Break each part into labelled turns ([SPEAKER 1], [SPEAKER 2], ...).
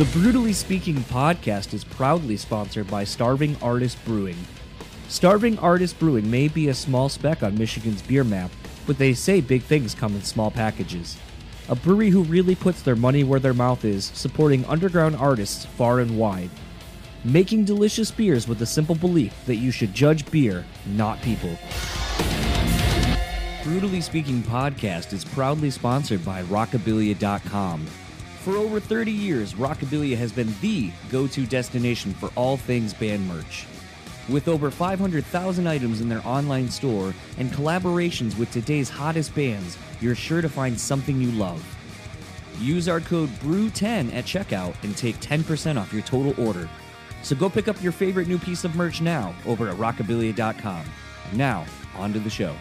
[SPEAKER 1] The Brewtally Speaking podcast is proudly sponsored by Starving Artist Brewing. Starving Artist Brewing may be a small speck on Michigan's beer map, but they say big things come in small packages. A brewery who really puts their money where their mouth is, supporting underground artists far and wide. Making delicious beers with the simple belief that you should judge beer, not people. Brewtally Speaking podcast is proudly sponsored by Rockabilia.com. For over 30 years, Rockabilia has been the go to destination for all things band merch. With over 500,000 items in their online store and collaborations with today's hottest bands, you're sure to find something you love. Use our code BREW10 at checkout and take 10% off your total order. So go pick up your favorite new piece of merch now over at rockabilia.com. Now, on to the show.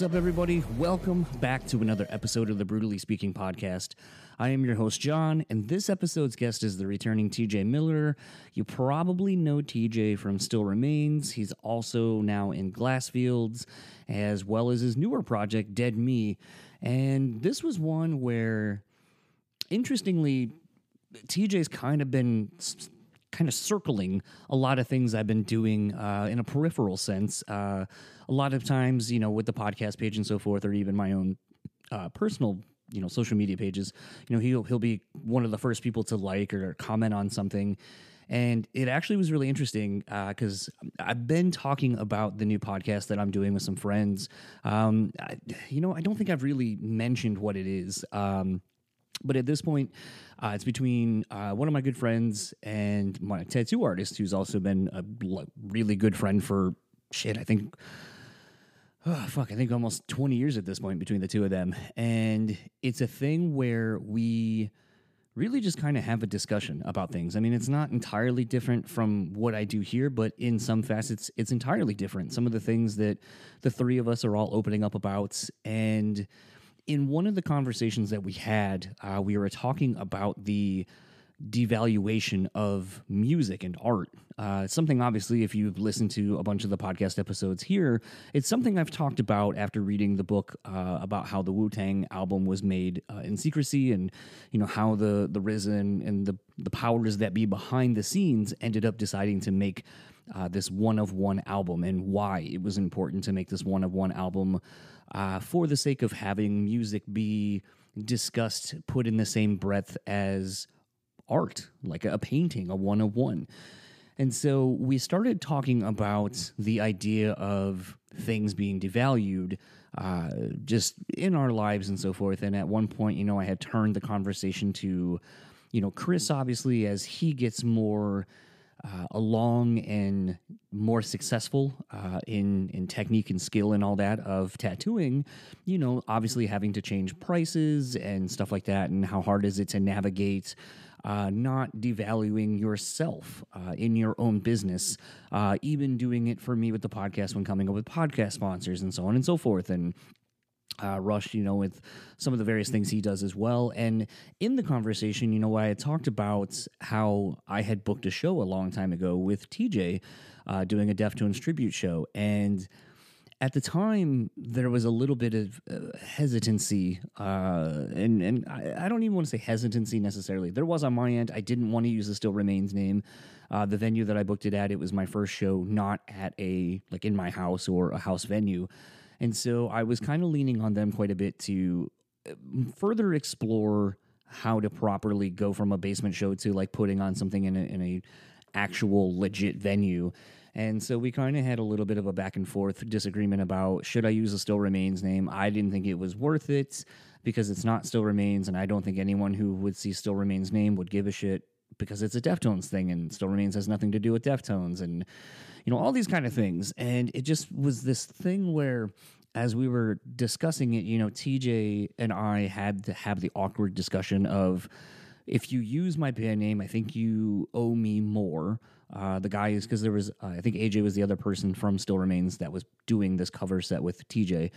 [SPEAKER 1] What's up, everybody? Welcome back to another episode of the Brewtally Speaking podcast. I am your host, John, and this episode's guest is the returning TJ Miller. You probably know TJ from Still Remains. He's also now in Glassfields, as well as his newer project, Dead Me. And this was one where, interestingly, TJ's kind of been kind of circling a lot of things I've been doing uh, in a peripheral sense. Uh, a lot of times, you know, with the podcast page and so forth, or even my own uh, personal, you know, social media pages, you know, he'll he'll be one of the first people to like or comment on something. And it actually was really interesting because I've been talking about the new podcast that I'm doing with some friends. Um, I, you know, I don't think I've really mentioned what it is. Um, but at this point, uh, it's between uh, one of my good friends and my tattoo artist, who's also been a really good friend for shit. I think, oh, fuck, I think almost 20 years at this point between the two of them. And it's a thing where we really just kind of have a discussion about things. I mean, it's not entirely different from what I do here, but in some facets, it's entirely different. Some of the things that the three of us are all opening up about. And in one of the conversations that we had, uh, we were talking about the devaluation of music and art. Uh, something, obviously, if you've listened to a bunch of the podcast episodes here, it's something I've talked about after reading the book uh, about how the Wu Tang album was made uh, in secrecy, and you know how the the RZA and the the powers that be behind the scenes ended up deciding to make uh, this one of one album, and why it was important to make this one of one album uh, for the sake of having music be discussed, put in the same breath as art, like a painting, a one of one. And so we started talking about the idea of things being devalued uh, just in our lives and so forth. And at one point, you know, I had turned the conversation to, you know, Chris, obviously, as he gets more uh, along and more successful uh, in in technique and skill and all that of tattooing, you know, obviously having to change prices and stuff like that, and how hard is it to navigate. Uh, not devaluing yourself uh, in your own business, uh, even doing it for me with the podcast when coming up with podcast sponsors and so on and so forth. And uh, Rush, you know, with some of the various things he does as well. And in the conversation, you know, I had talked about how I had booked a show a long time ago with TJ uh, doing a Deftones tribute show. And at the time, there was a little bit of uh, hesitancy, uh, and and I, I don't even want to say hesitancy necessarily. There was on my end. I didn't want to use the Still Remains name. Uh, the venue that I booked it at, it was my first show, not at a like in my house or a house venue, and so I was kind of leaning on them quite a bit to uh, further explore how to properly go from a basement show to like putting on something in a, in a actual legit venue. And so we kind of had a little bit of a back and forth disagreement about should I use a Still Remains name. I didn't think it was worth it because it's not Still Remains, and I don't think anyone who would see Still Remains name would give a shit because it's a Deftones thing, and Still Remains has nothing to do with Deftones, and you know all these kind of things. And it just was this thing where as we were discussing it, you know, TJ and I had to have the awkward discussion of if you use my band name, I think you owe me more. Uh, the guy is because there was, uh, I think AJ was the other person from Still Remains that was doing this cover set with TJ.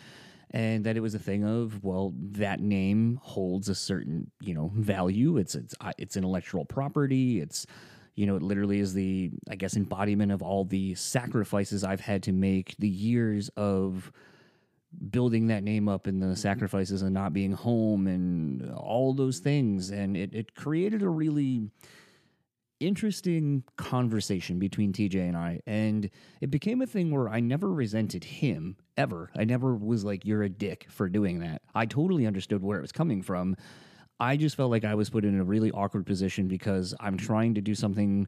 [SPEAKER 1] And that it was a thing of well, that name holds a certain you know value. It's it's it's intellectual property. It's you know, it literally is the, I guess, embodiment of all the sacrifices I've had to make, the years of building that name up and the mm-hmm. sacrifices and not being home and all those things. And it, it created a really interesting conversation between TJ and I. And it became a thing where I never resented him ever. I never was like, you're a dick for doing that. I totally understood where it was coming from. I just felt like I was put in a really awkward position because I'm trying to do something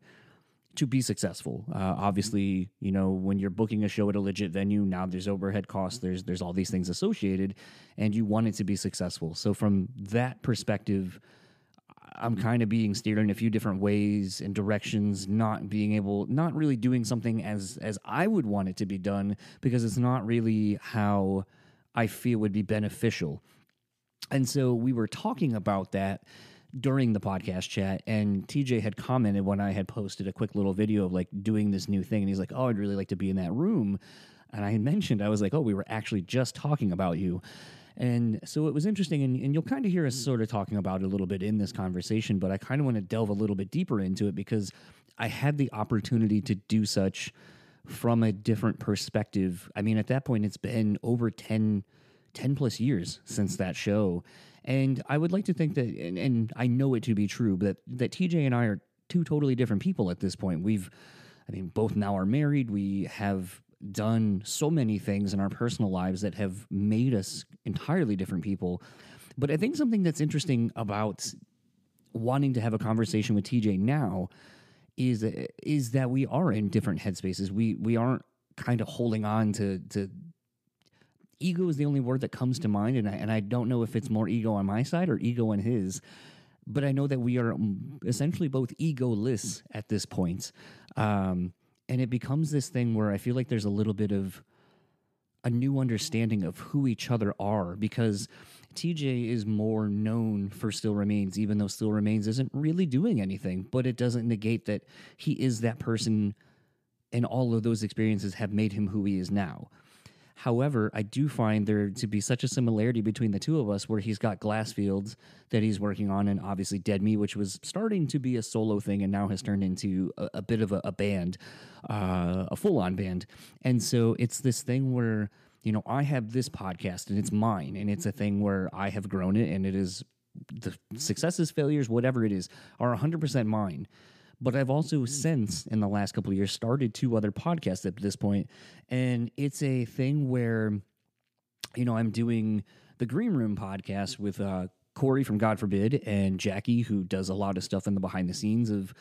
[SPEAKER 1] to be successful. Uh, obviously, you know, when you're booking a show at a legit venue, now there's overhead costs, there's there's all these things associated, and you want it to be successful. So from that perspective, I'm kind of being steered in a few different ways and directions, not being able, not really doing something as as I would want it to be done because it's not really how I feel would be beneficial. And so we were talking about that during the podcast chat and TJ had commented when I had posted a quick little video of like doing this new thing and he's like, "Oh, I'd really like to be in that room." And I mentioned I was like, "Oh, we were actually just talking about you." And so it was interesting, and, and you'll kind of hear us mm. sort of talking about it a little bit in this conversation, but I kind of want to delve a little bit deeper into it because I had the opportunity to do such from a different perspective. I mean, at that point, it's been over 10, 10 plus years since that show. And I would like to think that, and, and I know it to be true, but that TJ and I are two totally different people at this point. We've, I mean, both now are married. We have done so many things in our personal lives that have made us entirely different people. But I think something that's interesting about wanting to have a conversation with TJ now is is that we are in different headspaces. We we aren't kind of holding on to to ego is the only word that comes to mind, and I, and I don't know if it's more ego on my side or ego on his, but I know that we are essentially both egoless at this point, um, and it becomes this thing where I feel like there's a little bit of a new understanding of who each other are because TJ is more known for Still Remains, even though Still Remains isn't really doing anything, but it doesn't negate that he is that person and all of those experiences have made him who he is now. However, I do find there to be such a similarity between the two of us where he's got Glassfields that he's working on, and obviously Dead Me, which was starting to be a solo thing and now has turned into a, a bit of a, a band, uh, a full on band. And so it's this thing where, you know, I have this podcast and it's mine, and it's a thing where I have grown it, and it is the successes, failures, whatever it is, are 100% mine. But I've also since in the last couple of years started two other podcasts at this point, and it's a thing where, you know, I'm doing the Green Room podcast with uh, Corey from God Forbid and Jackie, who does a lot of stuff in the behind the scenes of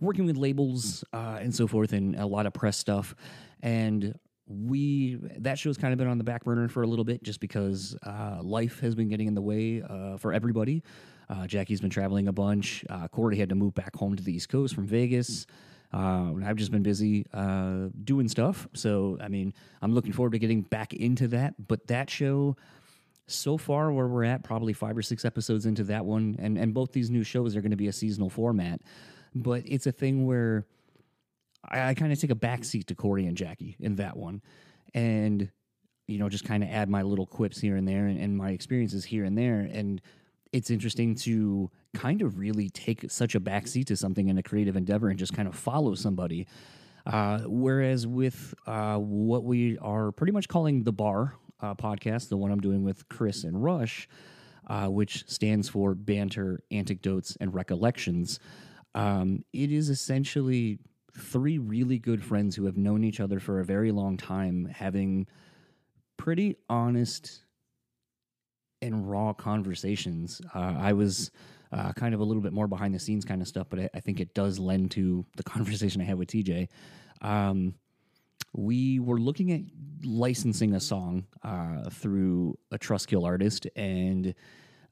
[SPEAKER 1] working with labels uh, and so forth, and a lot of press stuff. And we that show's kind of been on the back burner for a little bit, just because uh, life has been getting in the way uh, for everybody. Uh, Jackie's been traveling a bunch. Uh, Corey had to move back home to the East Coast from Vegas. Uh, I've just been busy uh, doing stuff. So, I mean, I'm looking forward to getting back into that. But that show, so far, where we're at, probably five or six episodes into that one, and, and both these new shows are going to be a seasonal format. But it's a thing where I, I kind of take a backseat to Corey and Jackie in that one. And, you know, just kind of add my little quips here and there and, and my experiences here and there. And, it's interesting to kind of really take such a backseat to something in a creative endeavor and just kind of follow somebody. Uh, whereas with uh, what we are pretty much calling the Bar uh, podcast, the one I'm doing with Chris and Rush, uh, which stands for Banter, Anecdotes, and Recollections, um, it is essentially three really good friends who have known each other for a very long time, having pretty honest and raw conversations. Uh, I was uh, kind of a little bit more behind the scenes kind of stuff, but I, I, think it does lend to the conversation I had with TJ. Um, we were looking at licensing a song uh, through a Trustkill artist and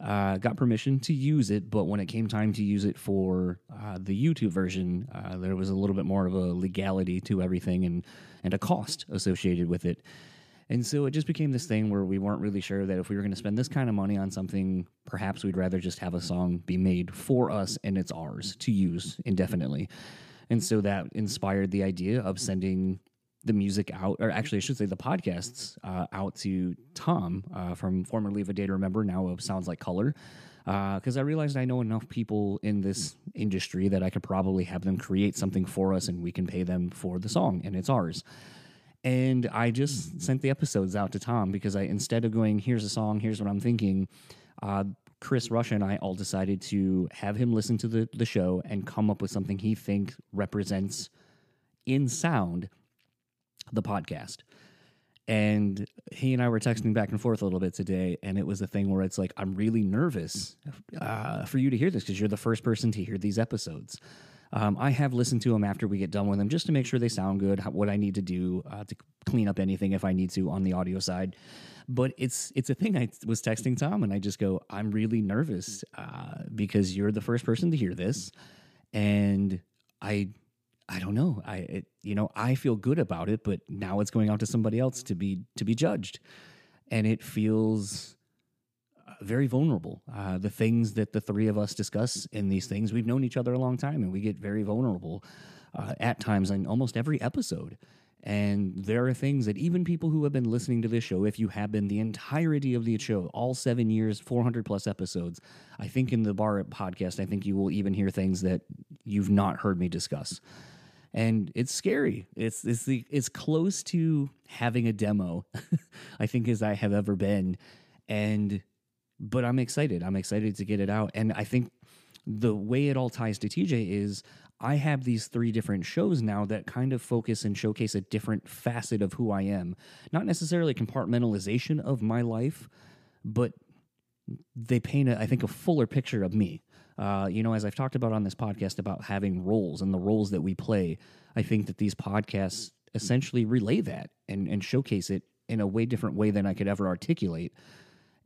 [SPEAKER 1] uh, got permission to use it. But when it came time to use it for uh, the YouTube version, uh, there was a little bit more of a legality to everything and and a cost associated with it. And so it just became this thing where we weren't really sure that if we were going to spend this kind of money on something, perhaps we'd rather just have a song be made for us and it's ours to use indefinitely. And so that inspired the idea of sending the music out, or actually, I should say the podcasts uh, out to Tom uh, from formerly of a Day to Remember, now of Sounds Like Color. Because I realized I know enough people in this industry that I could probably have them create something for us and we can pay them for the song and it's ours. And I just sent the episodes out to Tom because I, instead of going, here's a song, here's what I'm thinking, uh, Chris Russia and I all decided to have him listen to the, the show and come up with something he thinks represents in sound the podcast. And he and I were texting back and forth a little bit today, and it was a thing where it's like, I'm really nervous uh, for you to hear this because you're the first person to hear these episodes. Um, I have listened to them after we get done with them just to make sure they sound good, how, what I need to do uh, to clean up anything if I need to on the audio side. But it's it's a thing. I was texting Tom, and I just go, I'm really nervous uh, because you're the first person to hear this, and I I don't know. I it, you know I feel good about it, but now it's going out to somebody else to be to be judged, and it feels very vulnerable. Uh, the things that the three of us discuss in these things, we've known each other a long time, and we get very vulnerable uh, at times in almost every episode. And there are things that even people who have been listening to this show, if you have been the entirety of the show, all seven years, 400 plus episodes, I think in the Bar podcast, I think you will even hear things that you've not heard me discuss and it's scary. It's it's the it's close to having a demo, I think, as I have ever been, and but I'm excited. I'm excited to get it out, and I think the way it all ties to TJ is I have these three different shows now that kind of focus and showcase a different facet of who I am. Not necessarily compartmentalization of my life, but they paint, a, I think, a fuller picture of me. Uh, you know, as I've talked about on this podcast about having roles and the roles that we play, I think that these podcasts essentially relay that and, and showcase it in a way different way than I could ever articulate.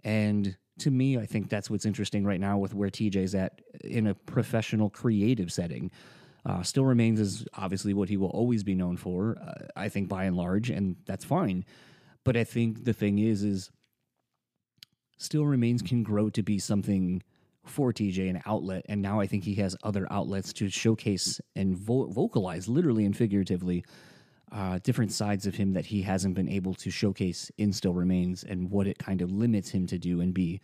[SPEAKER 1] And to me, I think that's what's interesting right now with where TJ's at in a professional creative setting. Uh, still remains as obviously what he will always be known for, uh, I think by and large, and that's fine. But I think the thing is, is still remains can grow to be something for TJ an outlet, and now I think he has other outlets to showcase and vo- vocalize, literally and figuratively, uh, different sides of him that he hasn't been able to showcase in Still Remains, and what it kind of limits him to do and be.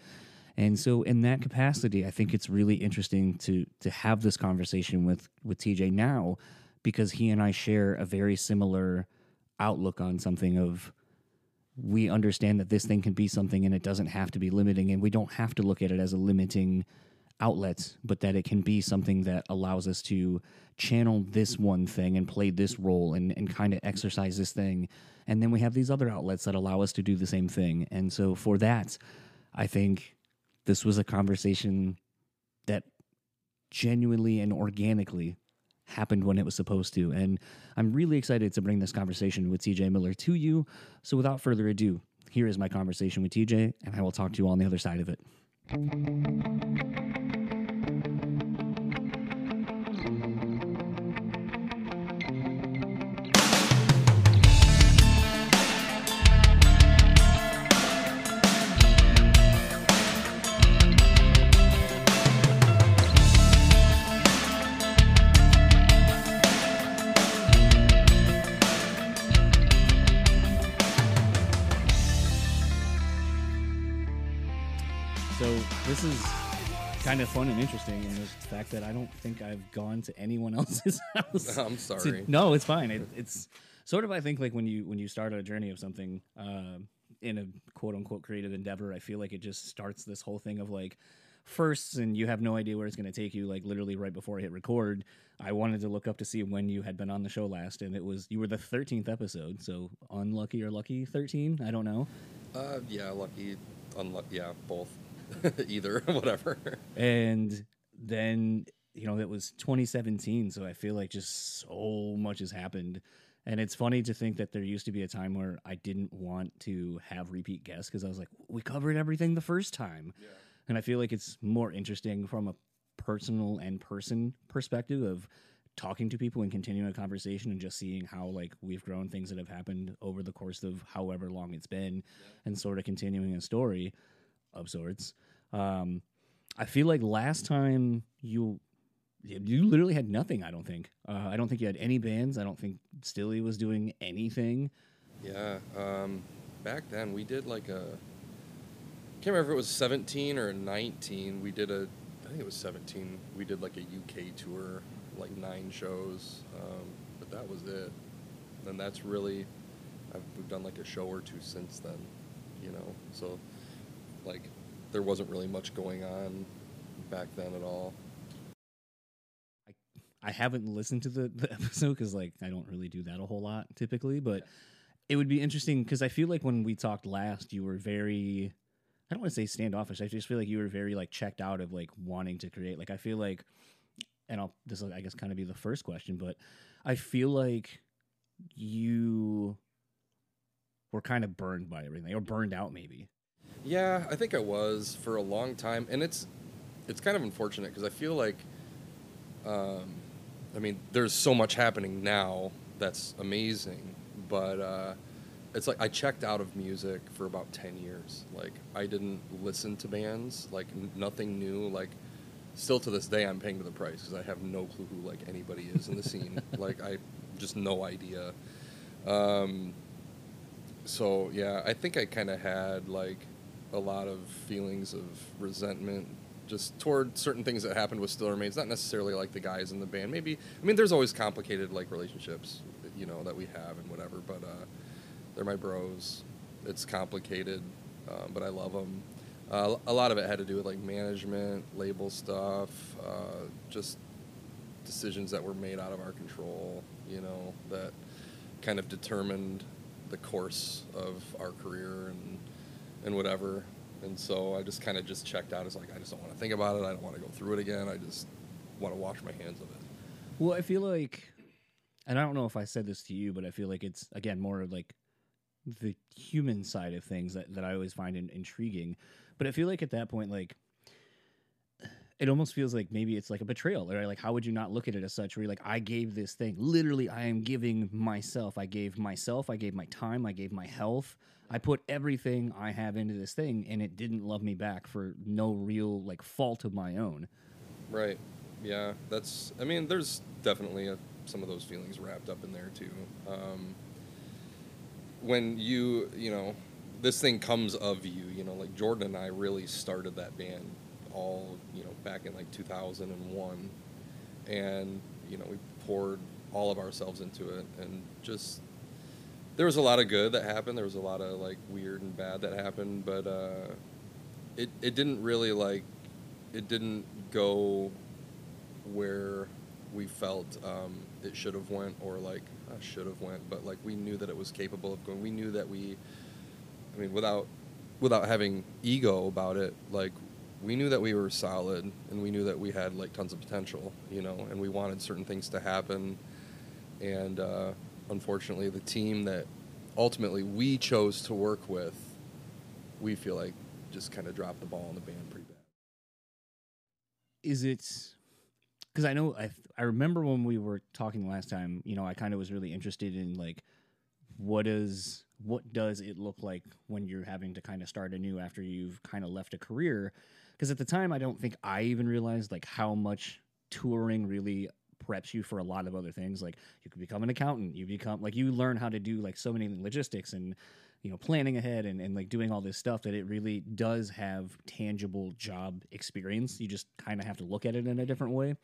[SPEAKER 1] And so, in that capacity, I think it's really interesting to to have this conversation with with TJ now, because he and I share a very similar outlook on something of we understand that this thing can be something and it doesn't have to be limiting and we don't have to look at it as a limiting outlet but that it can be something that allows us to channel this one thing and play this role and, and kind of exercise this thing and then we have these other outlets that allow us to do the same thing and so for that i think this was a conversation that genuinely and organically happened when it was supposed to. And I'm really excited to bring this conversation with TJ Miller to you. So without further ado, here is my conversation with TJ, and I will talk to you on the other side of it. Kind of fun and interesting in the fact that I don't think I've gone to anyone else's house.
[SPEAKER 2] I'm
[SPEAKER 1] to-
[SPEAKER 2] sorry.
[SPEAKER 1] no, it's fine. It, it's sort of I think like when you when you start a journey of something uh, in a quote unquote creative endeavor, I feel like it just starts this whole thing of like firsts and you have no idea where it's going to take you like literally right before I hit record I wanted to look up to see when you had been on the show last and it was you were the 13th episode so unlucky or lucky 13 I don't know
[SPEAKER 2] Uh, yeah, lucky, unlucky. Yeah, both. Either, whatever.
[SPEAKER 1] and then you know it was 2017 so i feel like just so much has happened. And it's funny to think that there used to be a time where i didn't want to have repeat guests because i was like we covered everything the first time. And i feel like it's more interesting from a personal and person perspective of talking to people and continuing a conversation and just seeing how like we've grown things that have happened over the course of however long it's been and sort of continuing a story of sorts um i feel like last time you you literally had nothing i don't think uh, i don't think you had any bands i don't think stilly was doing anything
[SPEAKER 2] Yeah. Um, back then, we did like a. I can't remember if it was 17 or 19. We did a. I think it was 17. We did like a UK tour, like nine shows. Um, but that was it. And that's really. I've, we've done like a show or two since then, you know? So, like, there wasn't really much going on back then at all.
[SPEAKER 1] I I haven't listened to the, the episode because like I don't really do that a whole lot typically, but it would be interesting because I feel like when we talked last, you were very I don't want to say standoffish. I just feel like you were very like checked out of like wanting to create. Like I feel like, and I'll this will I guess kind of be the first question, but I feel like you were kind of burned by everything or burned out maybe.
[SPEAKER 2] Yeah, I think I was for a long time, and it's it's kind of unfortunate because I feel like, um, I mean, there's so much happening now that's amazing, but uh, it's like I checked out of music for about ten years. Like I didn't listen to bands, like n- nothing new. Like still to this day, I'm paying to the price because I have no clue who like anybody is in the scene. like I just no idea. Um, so yeah, I think I kind of had like a lot of feelings of resentment just toward certain things that happened with Still Remains. Not necessarily like the guys in the band. Maybe I mean, there's always complicated like relationships, you know, that we have and whatever. But uh, they're my bros. It's complicated, um, but I love them. Uh, a lot of it had to do with like management, label stuff, uh, just decisions that were made out of our control. You know that kind of determined the course of our career and and whatever. And so I just kind of just checked out It's like I just don't want to think about it. I don't want to go through it again. I just want to wash my hands of it.
[SPEAKER 1] Well, I feel like, and I don't know if I said this to you, but I feel like it's again more like the human side of things that, that I always find in, intriguing. But I feel like at that point, like it almost feels like maybe it's like a betrayal, or like how would you not look at it as such? Where you're like, I gave this thing, literally, I am giving myself. I gave myself. I gave my time. I gave my health. I put everything I have into this thing, and it didn't love me back for no real like fault of my own.
[SPEAKER 2] Right. Yeah. That's. I mean, there's definitely a, some of those feelings wrapped up in there too. Um, when you, you know, this thing comes of you. You know, like Jordan and I really started that band all, you know, back in like 2001, and you know, we poured all of ourselves into it, and just there was a lot of good that happened. There was a lot of like weird and bad that happened, but uh, it it didn't really like it didn't go where we felt um, it should have went or like should have went but like we knew that it was capable of going we knew that we i mean without without having ego about it like we knew that we were solid and we knew that we had like tons of potential you know and we wanted certain things to happen and uh, unfortunately the team that ultimately we chose to work with we feel like just kind of dropped the ball on the band pretty bad.
[SPEAKER 1] Is it because I know I I remember when we were talking last time, you know, I kind of was really interested in like what is what does it look like when you're having to kind of start anew after you've kind of left a career? Because at the time I don't think I even realized like how much touring really preps you for a lot of other things like you can become an accountant you become like you learn how to do like so many logistics and you know planning ahead and, and like doing all this stuff that it really does have tangible job experience. You just kind of have to look at it in a different way.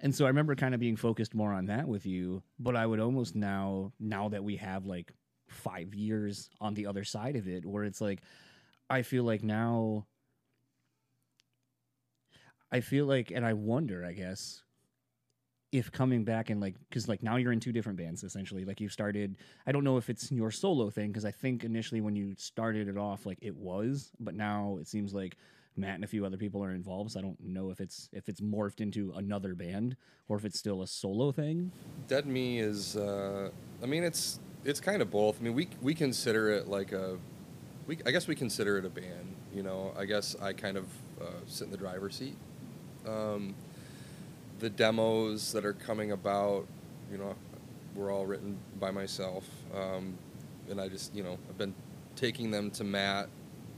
[SPEAKER 1] And so i remember kind of being focused more on that with you but i would almost now now that we have like five years on the other side of it where it's like i feel like now i feel like and i wonder i guess if coming back and like because like now you're in two different bands essentially like you've started i don't know if it's your solo thing because i think initially when you started it off like it was but now it seems like matt and a few other people are involved so i don't know if it's if it's morphed into another band or if it's still a solo thing
[SPEAKER 2] Dead Me is, uh, I mean, it's it's kind of both. I mean, we we consider it like a, we I guess we consider it a band. You know, I guess I kind of uh, sit in the driver's seat. Um, the demos that are coming about, you know, were all written by myself, um, and I just, you know, I've been taking them to Matt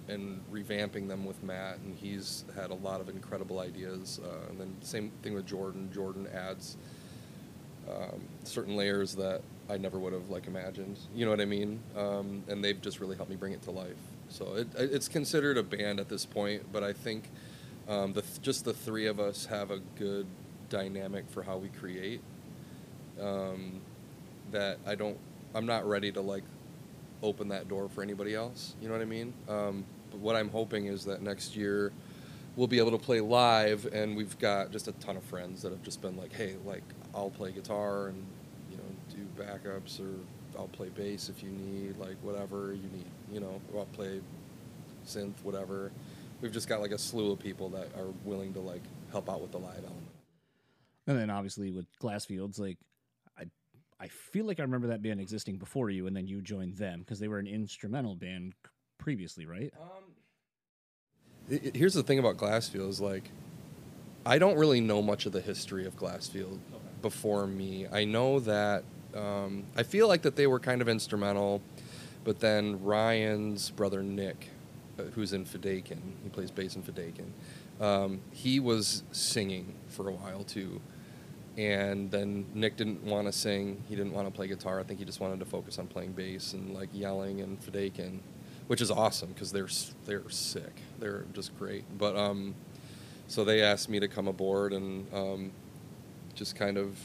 [SPEAKER 2] and revamping them with Matt, and he's had a lot of incredible ideas. Uh, and then same thing with Jordan. Jordan adds um, certain layers that I never would have like imagined. You know what I mean? Um, and they've just really helped me bring it to life. So it, it's considered a band at this point, but I think um, the th- just the three of us have a good dynamic for how we create. Um, that I don't, I'm not ready to like open that door for anybody else. You know what I mean? Um, but what I'm hoping is that next year we'll be able to play live, and we've got just a ton of friends that have just been like, hey, like I'll play guitar and you know do backups, or I'll play bass if you need, like whatever you need. You know, I'll play synth, whatever. We've just got like a slew of people that are willing to like help out with the live element.
[SPEAKER 1] And then obviously with Glassfields, like I, I feel like I remember that band existing before you, and then you joined them because they were an instrumental band previously, right?
[SPEAKER 2] Um, it- it- here's the thing about Glassfields, like, I don't really know much of the history of Glassfield before me. I know that um, I feel like that they were kind of instrumental, but then Ryan's brother Nick, uh, who's in Fidakin, he plays bass in Fidakin. Um, he was singing for a while too, and then Nick didn't want to sing. He didn't want to play guitar. I think he just wanted to focus on playing bass and like yelling and Fidakin, which is awesome because they're they're sick. They're just great. But um, so they asked me to come aboard and um, just kind of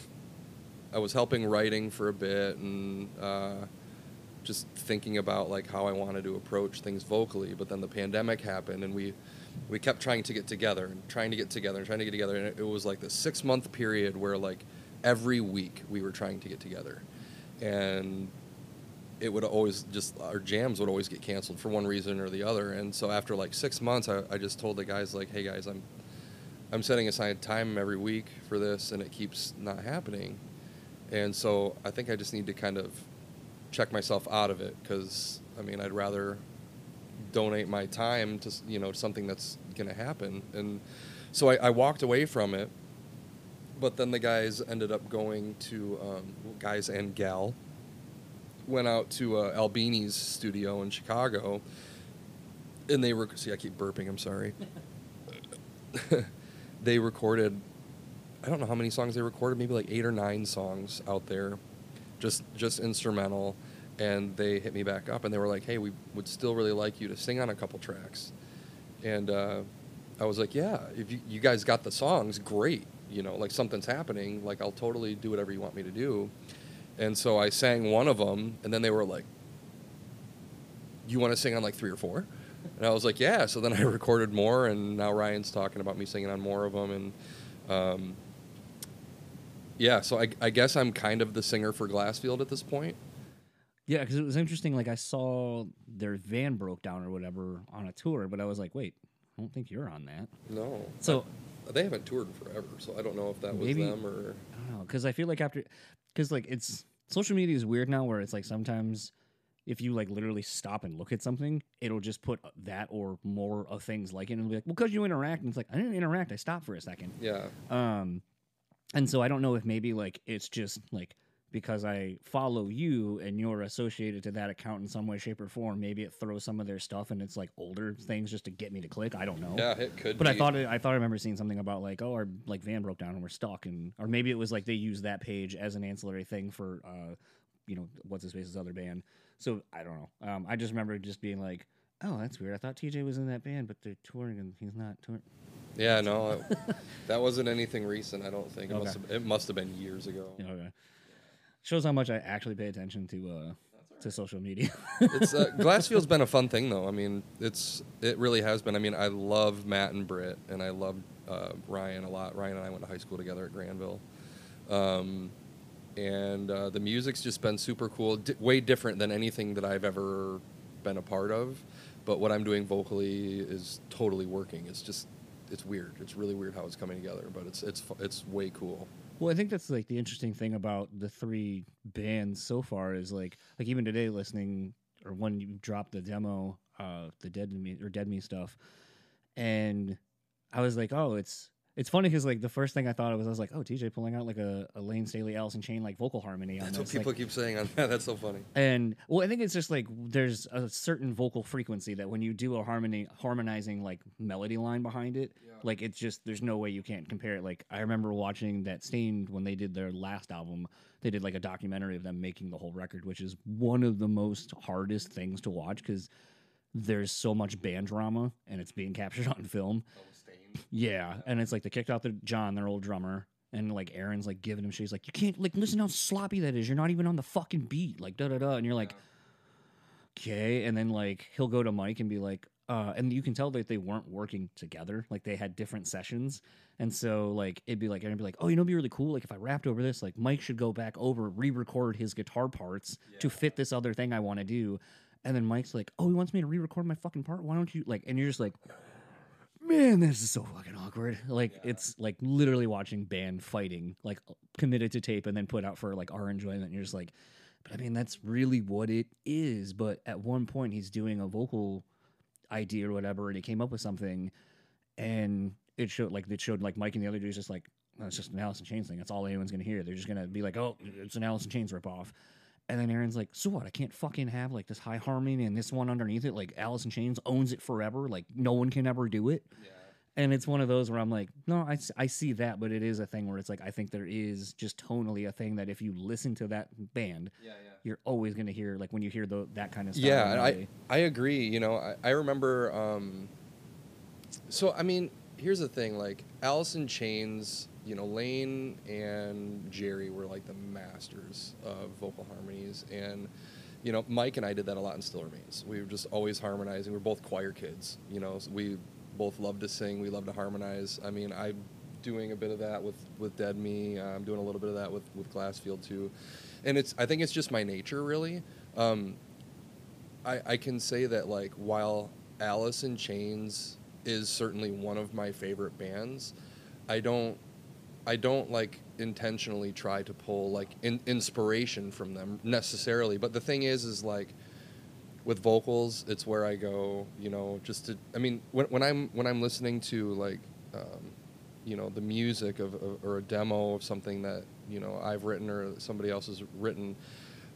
[SPEAKER 2] I was helping writing for a bit and uh, just thinking about like how I wanted to approach things vocally. But then the pandemic happened and we we kept trying to get together and trying to get together and trying to get together and it, was like this six month period where like every week we were trying to get together. And it would always just our jams would always get canceled for one reason or the other and so after like six months I, I just told the guys like hey guys i'm i'm setting aside time every week for this and it keeps not happening. And so i think i just need to kind of check myself out of it because i mean i'd rather donate my time to you know something that's going to happen. And so I, I walked away from it but then the guys ended up going to um, guys and gal went out to uh, albini's studio in chicago and they were see i keep burping i'm sorry. They recorded i don't know how many songs they recorded maybe like eight or nine songs out there just just instrumental and they hit me back up and they were like hey we would still really like you to sing on a couple tracks. And uh, i was like yeah if you, you guys got the songs great you know like something's happening like i'll totally do whatever you want me to do. And so i sang one of them and then they were like you want to sing on like three or four? And i was like yeah. So then i recorded more and now ryan's talking about me singing on more of them and um, yeah so I, I guess i'm kind of the singer for glassfield at this point
[SPEAKER 1] Yeah, because it was interesting. Like I saw their van broke down or whatever on a tour, but I was like, wait, I don't think you're on that.
[SPEAKER 2] no
[SPEAKER 1] So
[SPEAKER 2] they haven't toured in forever so i don't know if that was
[SPEAKER 1] Maybe-
[SPEAKER 2] them or
[SPEAKER 1] I don't know because I feel like after because like it's social media is weird now where it's like sometimes if you like literally stop and look at something, it'll just put that or more of things like it and it'll be like, well, because you interact, and it's like I didn't interact, I stopped for a second.
[SPEAKER 2] yeah
[SPEAKER 1] Um, and so I don't know if maybe like it's just like because I follow you and you're associated to that account in some way, shape, or form. Maybe it throws some of their stuff and it's like older things just to get me to click. I don't know.
[SPEAKER 2] yeah it could
[SPEAKER 1] But I thought it, I thought I remember seeing something about like oh our like van broke down and we're stuck and or maybe it was like they used that page as an ancillary thing for uh you know what's his face's other band. So I don't know. Um, I just remember just being like oh that's weird. I thought TJ was in that band but they're touring and he's not touring.
[SPEAKER 2] yeah no that wasn't anything recent i don't think it
[SPEAKER 1] Okay.
[SPEAKER 2] must have it must have been years ago
[SPEAKER 1] okay. Shows how much I actually pay attention to uh to social media.
[SPEAKER 2] it's uh, Glassfield's been a fun thing though. I mean, it's it really has been. I mean, I love Matt and Britt, and I love uh, Ryan a lot. Ryan and I went to high school together at Grandville, um, and uh, the music's just been super cool. D- way different than anything that I've ever been a part of. But what I'm doing vocally is totally working. It's just it's weird. It's really weird how it's coming together, but it's it's it's way cool.
[SPEAKER 1] Well, I think that's like the interesting thing about the three bands so far is like like even today listening or when you dropped the demo, uh, the Dead Me or Dead Me stuff, and I was like, oh, it's It's funny because like the first thing I thought of was I was like, oh, TJ pulling out like a, a Layne Staley, Alice in Chains like vocal harmony on
[SPEAKER 2] That's what
[SPEAKER 1] this. like-
[SPEAKER 2] people keep saying on that. That's so funny.
[SPEAKER 1] and well, I think it's just like there's a certain vocal frequency that when you do a harmony harmonizing like melody line behind it, like it's just there's no way you can't compare it. Like I remember watching that Staind when they did their last album, they did like a documentary of them making the whole record, which is one of the most hardest things to watch because there's so much band drama and it's being captured on film. Oh, Yeah, and it's like they kicked out the John, their old drummer, and like Aaron's like giving him shit. He's like, you can't like listen how sloppy that is. You're not even on the fucking beat. Like da da da, and you're like, okay. And then like he'll go to Mike and be like, uh, and you can tell that they weren't working together. Like they had different sessions, and so like it'd be like Aaron would be like, oh, you know, it'd be really cool. Like if I rapped over this, like Mike should go back over, re-record his guitar parts to fit this other thing I want to do. And then Mike's like, oh, he wants me to re-record my fucking part. Why don't you like? And you're just like man, this is so fucking awkward. Like it's like literally watching band fighting, like committed to tape and then put out for like our enjoyment. And you're just like, but I mean, that's really what it is. But at one point, he's doing a vocal idea or whatever, and he came up with something, and it showed like it showed like Mike and the other dudes just like. "Oh, it's just an Alice in Chains thing. That's all anyone's gonna hear. They're just gonna be like, "Oh, it's an Alice in Chains ripoff." And then Aaron's like, "So what? I can't fucking have like this high harmony and this one underneath it. Like Alice in Chains owns it forever. Like no one can ever do it." Yeah. And it's one of those where I'm like, no, I, I see that, but it is a thing where it's like, I think there is just tonally a thing that if you listen to that band, yeah, yeah. you're always going to hear, like when you hear the, that kind of stuff.
[SPEAKER 2] Yeah, I I agree. You know, I, I remember. Um, so I mean, here's the thing: like Alice in Chains, you know, Layne and Jerry were like the masters of vocal harmonies, and you know, Mike and I did that a lot in Still Remains. We were just always harmonizing. We're both choir kids. You know, so we both love to sing. We love to harmonize. I mean, I'm doing a bit of that with with Dead Me. I'm doing a little bit of that with with Glassfield too, and it's I think it's just my nature really. Um, I, I can say that like while Alice in Chains is certainly one of my favorite bands, I don't I don't like intentionally try to pull like in, inspiration from them necessarily. But the thing is, is like with vocals, it's where I go. You know, just to I mean when when I'm when I'm listening to like um, you know the music of, of or a demo of something that you know I've written or somebody else has written.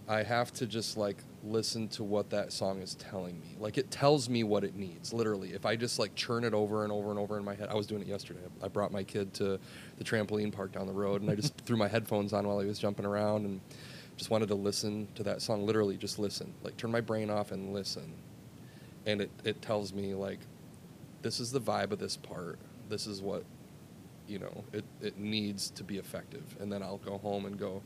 [SPEAKER 2] I have to just like listen to what that song is telling me. Like it tells me what it needs, literally. If I just like churn it over and over and over in my head, I was doing it yesterday. I brought my kid to the trampoline park down the road, and I just threw my headphones on while he was jumping around, and just wanted to listen to that song. Literally, just listen. Like turn my brain off and listen, and it it tells me like, this is the vibe of this part. This is what you know it, it needs to be effective and then i'll go home and go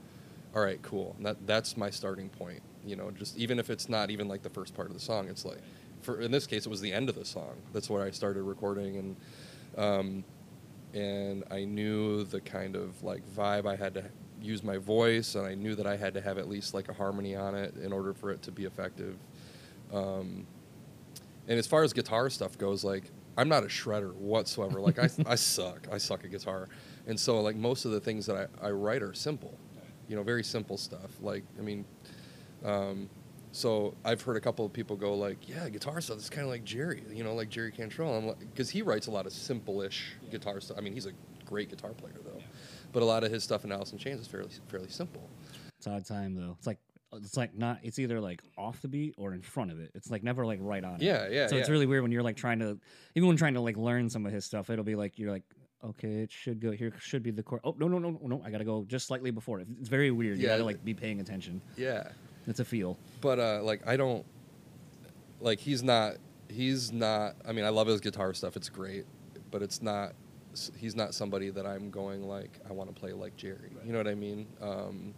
[SPEAKER 2] all right cool. And that that's my starting point you know just even if it's not even like the first part of the song it's like for in this case it was the end of the song. That's where i started recording and um, and i knew the kind of like vibe i had to use my voice and i knew that i had to have at least like a harmony on it in order for it to be effective. Um, and as far as guitar stuff goes, like I'm not a shredder whatsoever. Like I, I suck. I suck at guitar, and so like most of the things that I, I write are simple, you know, very simple stuff. Like I mean, um, so I've heard a couple of people go like, yeah, guitar stuff is kind of like Jerry, you know, like Jerry Cantrell. I'm like, because he writes a lot of simple-ish guitar stuff. I mean, he's a great guitar player though, but a lot of his stuff in Alice in Chains is fairly fairly simple.
[SPEAKER 1] It's odd time though. It's like, it's like not, it's either like off the beat or in front of it. It's like never like right on it.
[SPEAKER 2] Yeah, yeah,
[SPEAKER 1] So it's really weird when you're like trying to, even when trying to like learn some of his stuff, it'll be like, you're like, okay, it should go here, should be the chord. Oh, no, no, no, no, I gotta go just slightly before it. It's very weird. You
[SPEAKER 2] Yeah.
[SPEAKER 1] gotta like be paying attention.
[SPEAKER 2] Yeah.
[SPEAKER 1] It's a feel.
[SPEAKER 2] but uh like i don't like he's not he's not i mean i love his guitar stuff it's great but it's not he's not somebody that i'm going like i want to play like jerry you know what i mean um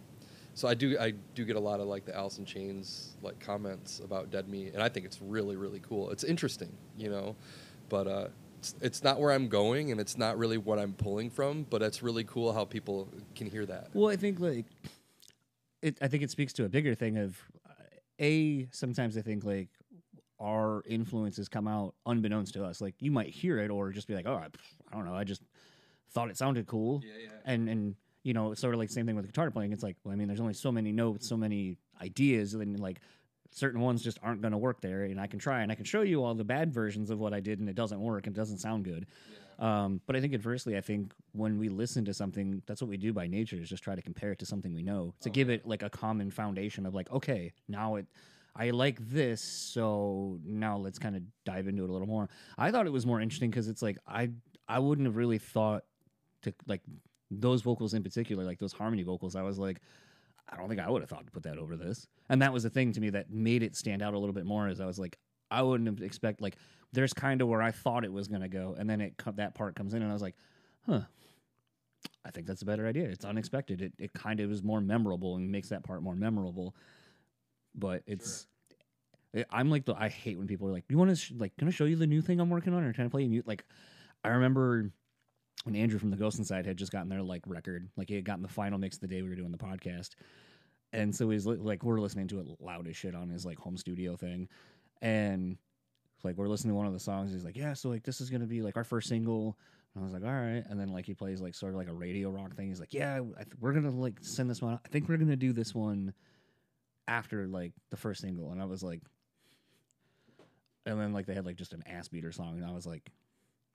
[SPEAKER 2] so i do i do get a lot of like the alice in chains like comments about dead me and i think it's really really cool it's interesting you know but uh it's, it's not where i'm going and it's not really what i'm pulling from but it's really cool how people can hear that
[SPEAKER 1] Well, I think like it. I think it speaks to a bigger thing of uh, a. Sometimes I think like our influences come out unbeknownst to us. Like you might hear it or just be like, oh, I, I don't know, I just thought it sounded cool.
[SPEAKER 2] Yeah, yeah.
[SPEAKER 1] And and you know, it's sort of like same thing with guitar playing. It's like, well, I mean, there's only so many notes, so many ideas, and like certain ones just aren't going to work there. And I can try and I can show you all the bad versions of what I did, and it doesn't work and it doesn't sound good. Um, but I think adversely, I think when we listen to something, that's what we do by nature is just try to compare it to something we know to give it like a common foundation of like, okay, now it, I like this, so now let's kind of dive into it a little more. I thought it was more interesting because it's like I I wouldn't have really thought to like those vocals in particular, like those harmony vocals. I was like, I don't think I would have thought to put that over this, and that was the thing to me that made it stand out a little bit more. Is I was like, I wouldn't expect like there's kind of where I thought it was gonna go, and then it that part comes in, and I was like, huh. I think that's a better idea. It's unexpected. It it kind of is more memorable and makes that part more memorable. But it's I- I'm like the I hate when people are like, "You want to sh- like can I show you the new thing I'm working on or can I play you mute?" Like I remember when Andrew from the Ghost Inside had just gotten their like record, like he had gotten the final mix the day we were doing the podcast, and so he's li- like we're listening to it loud as shit on his like home studio thing, and like we're listening to one of the songs. He's like, "Yeah, so like this is gonna be like our first single." And I was like, "All right," and then like he plays like sort of like a radio rock thing. He's like, "Yeah, th- we're gonna like send this one. I think we're gonna do this one after like the first single." And I was like, and then like they had like just an ass beater song, and I was like,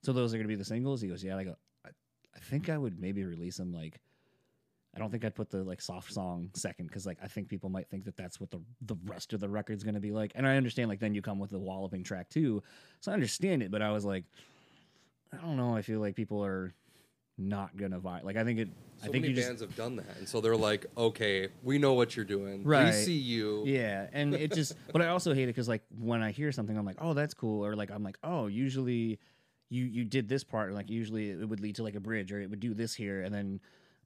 [SPEAKER 1] "So those are gonna be the singles?" He goes, "Yeah." I go, I, "I think I would maybe release them like." I don't think I'd put the like soft song second because like I think people might think that that's what the the rest of the record's gonna be like, and I understand like then you come with the walloping track too, so I understand it. But I was like, I don't know. I feel like people are not gonna vibe. Like I think it.
[SPEAKER 2] So
[SPEAKER 1] I think
[SPEAKER 2] many
[SPEAKER 1] you just
[SPEAKER 2] bands have done that, and so they're like, "Okay, we know what you're doing.
[SPEAKER 1] Right.
[SPEAKER 2] We see you."
[SPEAKER 1] Yeah, and it just, but I also hate it because like when I hear something, I'm like, oh, that's cool, or like I'm like, oh, usually you you did this part, like usually it would lead to like a bridge, or it would do this here, and then.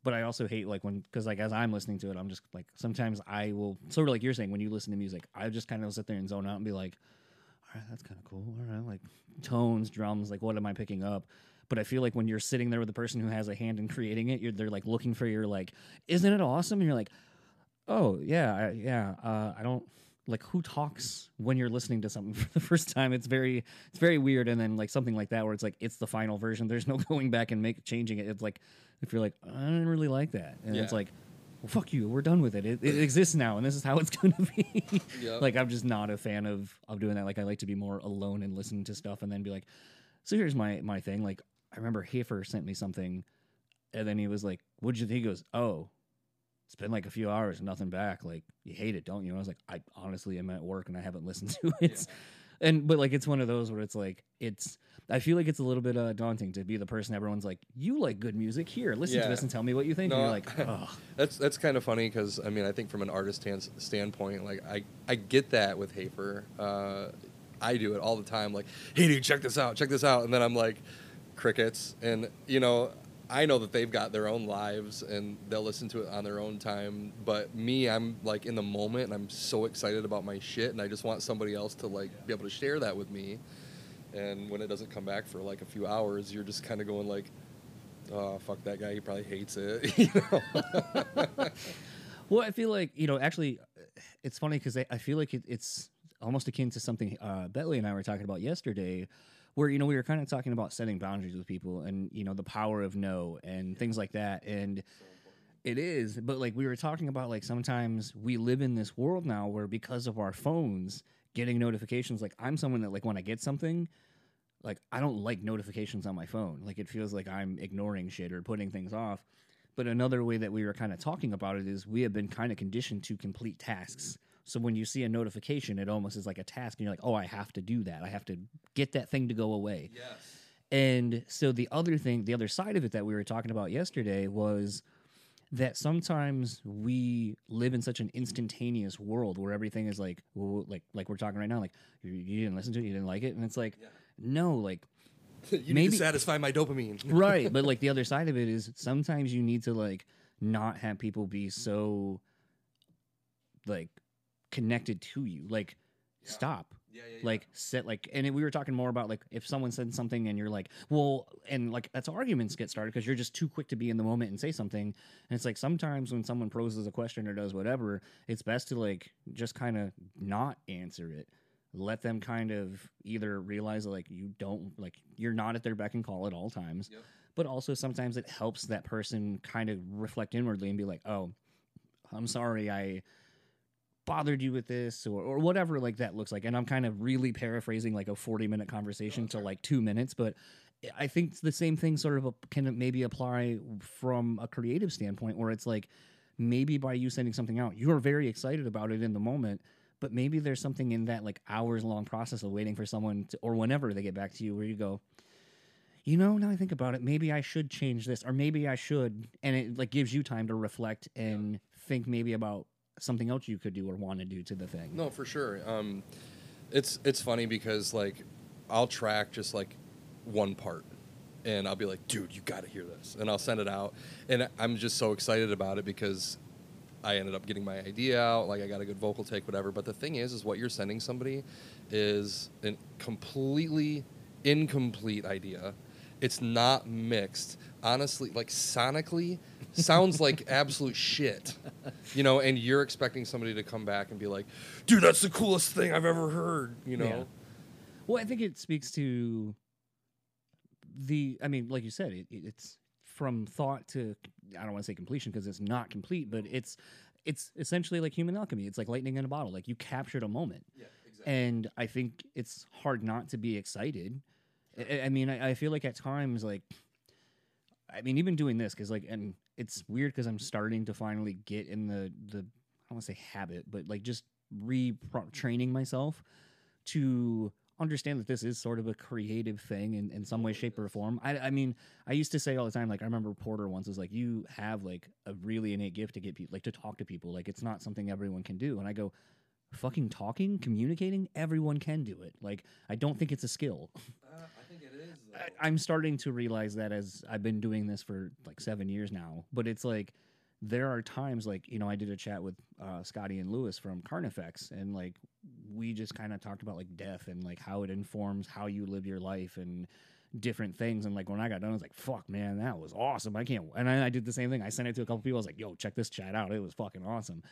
[SPEAKER 1] But I also hate like when because like as I'm listening to it, I'm just like sometimes I will sort of like you're saying when you listen to music, I just kind of sit there and zone out and be like, all right, that's kind of cool. All right, like tones, drums, like what am I picking up? But I feel like when you're sitting there with the person who has a hand in creating it, you're they're like looking for your like, isn't it awesome? And you're like, oh yeah, I, yeah. Uh, I don't like who talks when you're listening to something for the first time. It's very it's very weird. And then like something like that where it's like it's the final version. There's no going back and make changing it. It's like if you're like I didn't really like that, and it's like. Well, fuck you. We're done with it. It, it exists now, and this is how it's gonna be.
[SPEAKER 2] Yep.
[SPEAKER 1] Like I'm just not a fan of of doing that. Like I like to be more alone and listen to stuff, and then be like, so here's my my thing. Like I remember Hafer sent me something, and then he was like, "What'd you think?" He goes, "Oh, it's been like a few hours, nothing back. Like you hate it, don't you?" And I was like, "I honestly am at work and I haven't listened to it." And but like it's one of those where it's like it's. I feel like it's a little bit uh, daunting to be the person everyone's like, "You like good music? Here, listen to this and tell me what you think."
[SPEAKER 2] No,
[SPEAKER 1] and you're like, "Oh,
[SPEAKER 2] That's that's kind of funny because I mean I think from an artist stan- standpoint, like I I get that with Hafer. Uh, I do it all the time. Like, hey dude, check this out, check this out, and then I'm like, crickets, and you know. I know that they've got their own lives and they'll listen to it on their own time. But me, I'm like in the moment and I'm so excited about my shit and I just want somebody else to like be able to share that with me. And when it doesn't come back for like a few hours, you're just kind of going like, oh fuck that guy, he probably hates it. you know?
[SPEAKER 1] Well, I feel like you know. Actually, it's funny because I, I feel like it, it's almost akin to something uh, Bentley and I were talking about yesterday, where you know we were kind of talking about setting boundaries with people and you know the power of no and things like that. And it is, but like we were talking about, like sometimes we live in this world now where because of our phones, getting notifications. Like I'm someone that like when I get something. Like I don't like notifications on my phone. Like it feels like I'm ignoring shit or putting things off. But another way that we were kind of talking about it is we have been kind of conditioned to complete tasks. So when you see a notification, it almost is like a task, and you're like, "Oh, I have to do that. I have to get that thing to go away."
[SPEAKER 2] yes.
[SPEAKER 1] And so the other thing, the other side of it that we were talking about yesterday was that sometimes we live in such an instantaneous world where everything is like, like, like we're talking right now, like you, you didn't listen to it, you didn't like it, and it's like, no, like
[SPEAKER 2] you need to satisfy my dopamine.
[SPEAKER 1] right but like the other side of it is sometimes you need to like not have people be so like connected to you like stop
[SPEAKER 2] Yeah, yeah, yeah.
[SPEAKER 1] like sit. like and we were talking more about like if someone said something and you're like well and like that's how arguments get started because you're just too quick to be in the moment and say something and it's like sometimes when someone poses a question or does whatever it's best to like just kind of not answer it let them kind of either realize like you don't like you're not at their beck and call at all times
[SPEAKER 2] Yep.
[SPEAKER 1] but also sometimes it helps that person kind of reflect inwardly and be like oh i'm sorry i bothered you with this or, or whatever like that looks like. And i'm kind of really paraphrasing like a 40 minute conversation to like two minutes but I think the same thing sort of can maybe apply from a creative standpoint, where it's like maybe by you sending something out, you're very excited about it in the moment, but maybe there's something in that like hours long process of waiting for someone to, or whenever they get back to you, where you go, you know, now I think about it, maybe I should change this, or maybe I should, and it like gives you time to reflect and think maybe about something else you could do or want to do to the thing.
[SPEAKER 2] No, for sure. Um, it's it's funny because like I'll track just like one part, and I'll be like, dude, you got to hear this, and I'll send it out, and I'm just so excited about it because I ended up getting my idea out, like I got a good vocal take, whatever. But the thing is, is what you're sending somebody is a completely incomplete idea. It's not mixed. Honestly, like sonically, sounds like absolute shit. You know, and you're expecting somebody to come back and be like, dude, that's the coolest thing I've ever heard, you know?
[SPEAKER 1] Yeah. Well, I think it speaks to the. I mean, like you said, it, it's from thought to. I don't want to say completion because it's not complete, but it's it's essentially like human alchemy. It's like lightning in a bottle. Like you captured a moment,
[SPEAKER 2] Yeah, exactly.
[SPEAKER 1] and I think it's hard not to be excited. I, I mean, I, I feel like at times, like, I mean, even doing this because like, and it's weird because I'm starting to finally get in the the I don't want to say habit, but like just retraining myself to understand that this is sort of a creative thing in, in some way, shape, or form. I, I mean, I used to say all the time, like I remember Porter once was like, "You have like a really innate gift to get people, like to talk to people. Like it's not something everyone can do." And I go, "Fucking talking, communicating, everyone can do it. Like I don't think it's a skill."
[SPEAKER 2] Uh, I think it is.
[SPEAKER 1] I, I'm starting to realize that as I've been doing this for like seven years now. But it's like there are times like you know I did a chat with uh, Scotty and Lewis from Carnifex, and like we just kind of talked about like death and like how it informs how you live your life and different things. And like when I got done, I was like, "Fuck, man, that was awesome! I can't." And I, I did the same thing. I sent it to a couple people. I was like, "Yo, check this chat out. It was fucking awesome."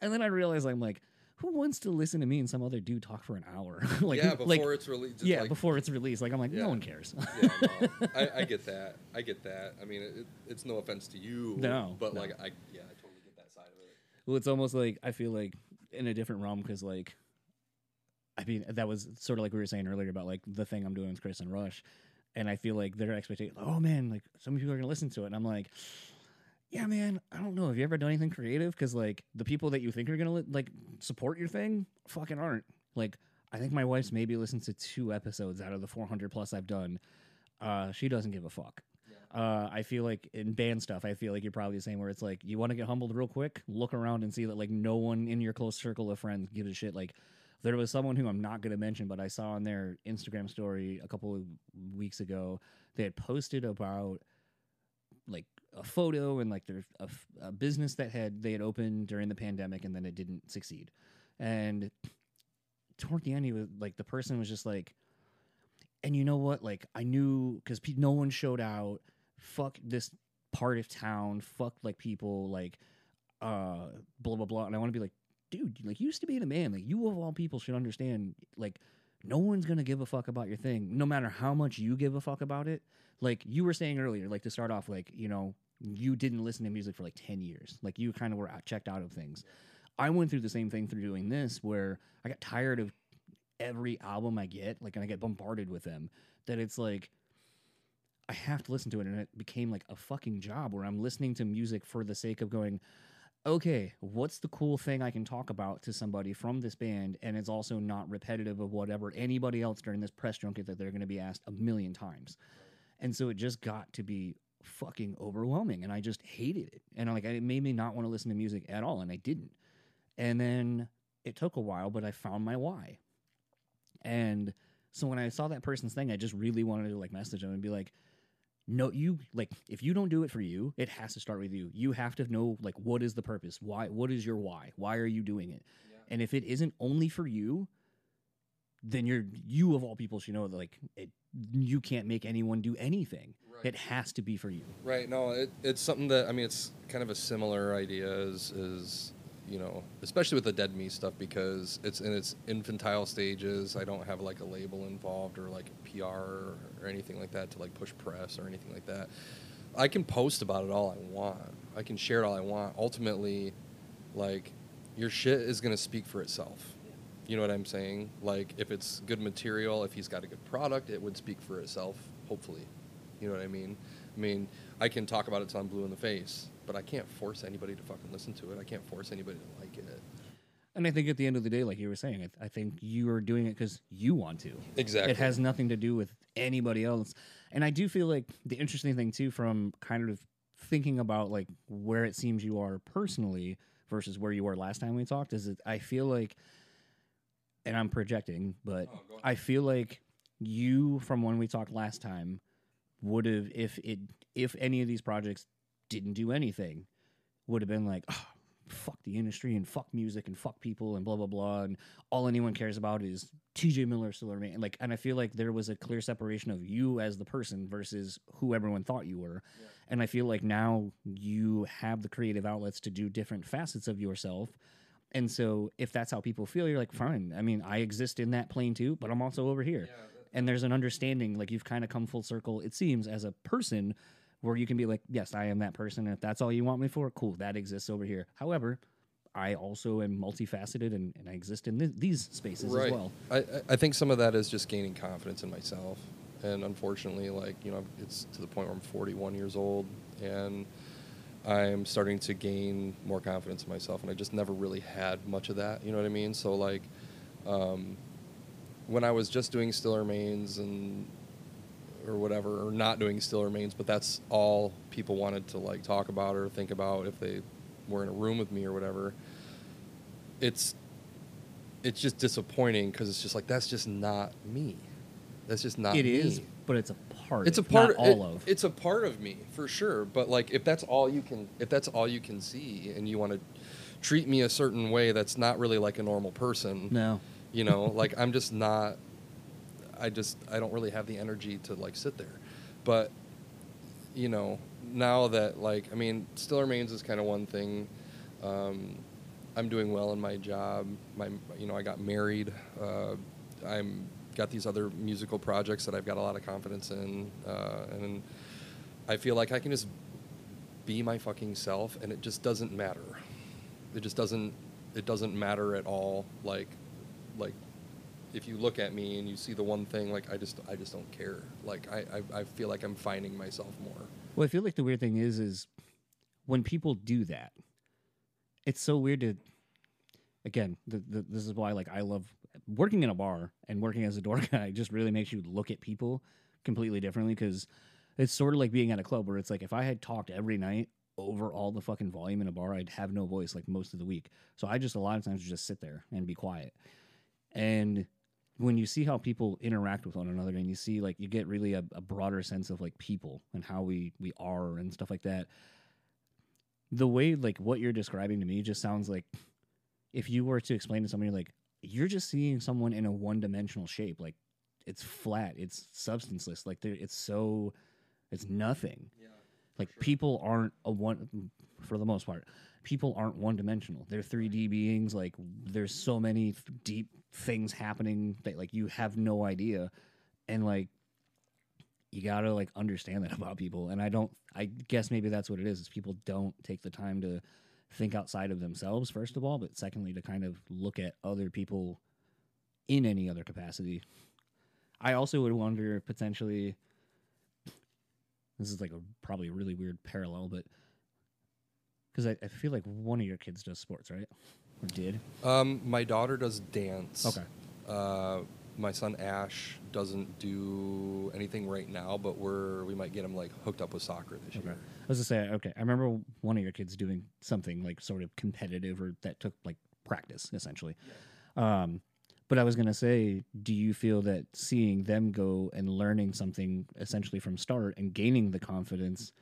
[SPEAKER 1] And then I realized I'm like. Who wants to listen to me and some other dude talk for an hour? like,
[SPEAKER 2] yeah, before
[SPEAKER 1] like,
[SPEAKER 2] it's released.
[SPEAKER 1] yeah,
[SPEAKER 2] like,
[SPEAKER 1] before it's released. Like I'm like,
[SPEAKER 2] Yeah.
[SPEAKER 1] no one cares.
[SPEAKER 2] yeah, no, I, I get that. I get that. I mean, it, it's no offense to you.
[SPEAKER 1] No,
[SPEAKER 2] but
[SPEAKER 1] no.
[SPEAKER 2] like, I yeah, I totally get that side of it.
[SPEAKER 1] Well, it's almost like I feel like in a different realm because, like, I mean, that was sort of like we were saying earlier about like the thing I'm doing with Chris and Rush, and I feel like their expectation, oh man, like some people are gonna listen to it, and I'm like, yeah, man, I don't know. Have you ever done anything creative? Because like the people that you think are gonna li- like support your thing, fucking aren't. Like, I think my wife's maybe listened to two episodes out of the 400 plus I've done. Uh, she doesn't give a fuck. Uh, I feel like in band stuff, I feel like you're probably the same. Where it's like you want to get humbled real quick, look around and see that like no one in your close circle of friends gives a shit. Like there was someone who I'm not going to mention, but I saw on their Instagram story a couple of weeks ago they had posted about like a photo and like there's a business that had they had opened during the pandemic and then it didn't succeed, and toward the end he was like the person was just like and you know what? Like i knew because pe- no one showed out. Fuck this part of town. Fuck like people like uh blah blah blah. And i want to be like dude like you used to be a man. Like you of all people should understand like no one's gonna give a fuck about your thing no matter how much you give a fuck about it. Like you were saying earlier like to start off like you know you didn't listen to music for like 10 years. Like you kind of were out- checked out of things. I went through the same thing through doing this where i got tired of every album I get, like, and I get bombarded with them, that it's like I have to listen to it, and it became like a fucking job where I'm listening to music for the sake of going, okay, what's the cool thing I can talk about to somebody from this band, and it's also not repetitive of whatever anybody else during this press junket that they're going to be asked a million times, and so it just got to be fucking overwhelming, and I just hated it, and I like it made me not want to listen to music at all, and I didn't, and then it took a while, but I found my why. And so when I saw that person's thing, I just really wanted to like message them and be like, no, you like if you don't do it for you, it has to start with you. You have to know like what is the purpose? Why what is your why? Why are you doing it? And if it isn't only for you, then you're you of all people should know that like it you can't make anyone do anything.
[SPEAKER 2] Right.
[SPEAKER 1] It has to be for you.
[SPEAKER 2] Right. No, it, it's something that I mean, it's kind of a similar idea as, as you know, especially with the Dead Me stuff because it's in its infantile stages. I don't have like a label involved or like PR or, or anything like that to like push press or anything like that. I can post about it all I want. I can share it all I want. Ultimately, like your shit is gonna speak for itself. You know what I'm saying? Like if it's good material, if he's got a good product, it would speak for itself. Hopefully, you know what I mean. I mean, I can talk about it till I'm blue in the face, but I can't force anybody to fucking listen to it. I can't force anybody to like it.
[SPEAKER 1] And I think at the end of the day, like you were saying, I, I think you are doing it because you want to.
[SPEAKER 2] Exactly.
[SPEAKER 1] It has nothing to do with anybody else. And I do feel like the interesting thing too, from kind of thinking about like where it seems you are personally versus where you were last time we talked, is that I feel like, and I'm projecting, but
[SPEAKER 2] Oh.
[SPEAKER 1] I feel like you from when we talked last time would have if it if any of these projects didn't do anything would have been like oh, fuck the industry and fuck music and fuck people and blah blah blah and all anyone cares about is TJ Miller still remain like and I feel like there was a clear separation of you as the person versus who everyone thought you were and I feel like now you have the creative outlets to do different facets of yourself and so if that's how people feel you're like fine. I mean I exist in that plane too but I'm also over here. And there's an understanding like you've kind of come full circle it seems as a person where you can be like yes i am that person and if that's all you want me for cool that exists over here. However i also am multifaceted and, and i exist in th- these spaces as well.
[SPEAKER 2] I- I think some of that is just gaining confidence in myself. And unfortunately, like, you know, it's to the point where I'm 41 years old and I'm starting to gain more confidence in myself. And I just never really had much of that. You know what I mean? So, like, um, when I was just doing Still Remains and or whatever, or not doing Still Remains, but that's all people wanted to like talk about or think about if they were in a room with me or whatever. It's it's just disappointing because it's just like that's just not me. That's just not
[SPEAKER 1] It
[SPEAKER 2] me.
[SPEAKER 1] is but it's a part
[SPEAKER 2] It's a part
[SPEAKER 1] not all
[SPEAKER 2] it-
[SPEAKER 1] of
[SPEAKER 2] It's a part of me for sure. But like, if that's all you can, if that's all you can see, and you want to treat me a certain way that's not really like a normal person,
[SPEAKER 1] no
[SPEAKER 2] you know, like I'm just not. I just I don't really have the energy to like sit there, but you know now that like I mean, still remains is kind of one thing. Um, I'm doing well in my job. My you know I got married. Uh, I'm got these other musical projects that I've got a lot of confidence in, uh, and I feel like I can just be my fucking self, and it just doesn't matter. It just doesn't. It doesn't matter at all. Like, like, if you look at me and you see the one thing, like I just, I just don't care. Like I, I, I feel like I'm finding myself more.
[SPEAKER 1] well i feel like the weird thing is is when people do that it's so weird to again the, the, this is why like i love working in a bar and working as a door guy just really makes you look at people completely differently because it's sort of like being at a club where it's like if i had talked every night over all the fucking volume in a bar i'd have no voice like most of the week. So i just a lot of times just sit there and be quiet. And when you see how people interact with one another and you see like you get really a, a broader sense of like people and how we we are and stuff like that the way like what you're describing to me just sounds like if you were to explain to somebody like you're just seeing someone in a one-dimensional shape like it's flat it's substanceless like it's so it's nothing.
[SPEAKER 2] Yeah.
[SPEAKER 1] like people aren't a one for the most part people aren't one dimensional they're 3d beings like there's so many th- deep things happening that like you have no idea. And like you gotta like understand that about people. And i don't i guess maybe that's what it is is people don't take the time to think outside of themselves first of all but secondly to kind of look at other people in any other capacity i also would wonder potentially this is like a probably a really weird parallel but because I, I feel like one of your kids does sports right or did
[SPEAKER 2] Um, my daughter does dance.
[SPEAKER 1] Okay.
[SPEAKER 2] Uh, my son Ash doesn't do anything right now, but we're we might get him like hooked up with soccer this
[SPEAKER 1] Okay.
[SPEAKER 2] year.
[SPEAKER 1] I was to say, okay, I remember one of your kids doing something like sort of competitive or that took like practice essentially. Um, but I was gonna say, do you feel that seeing them go and learning something essentially from start and gaining the confidence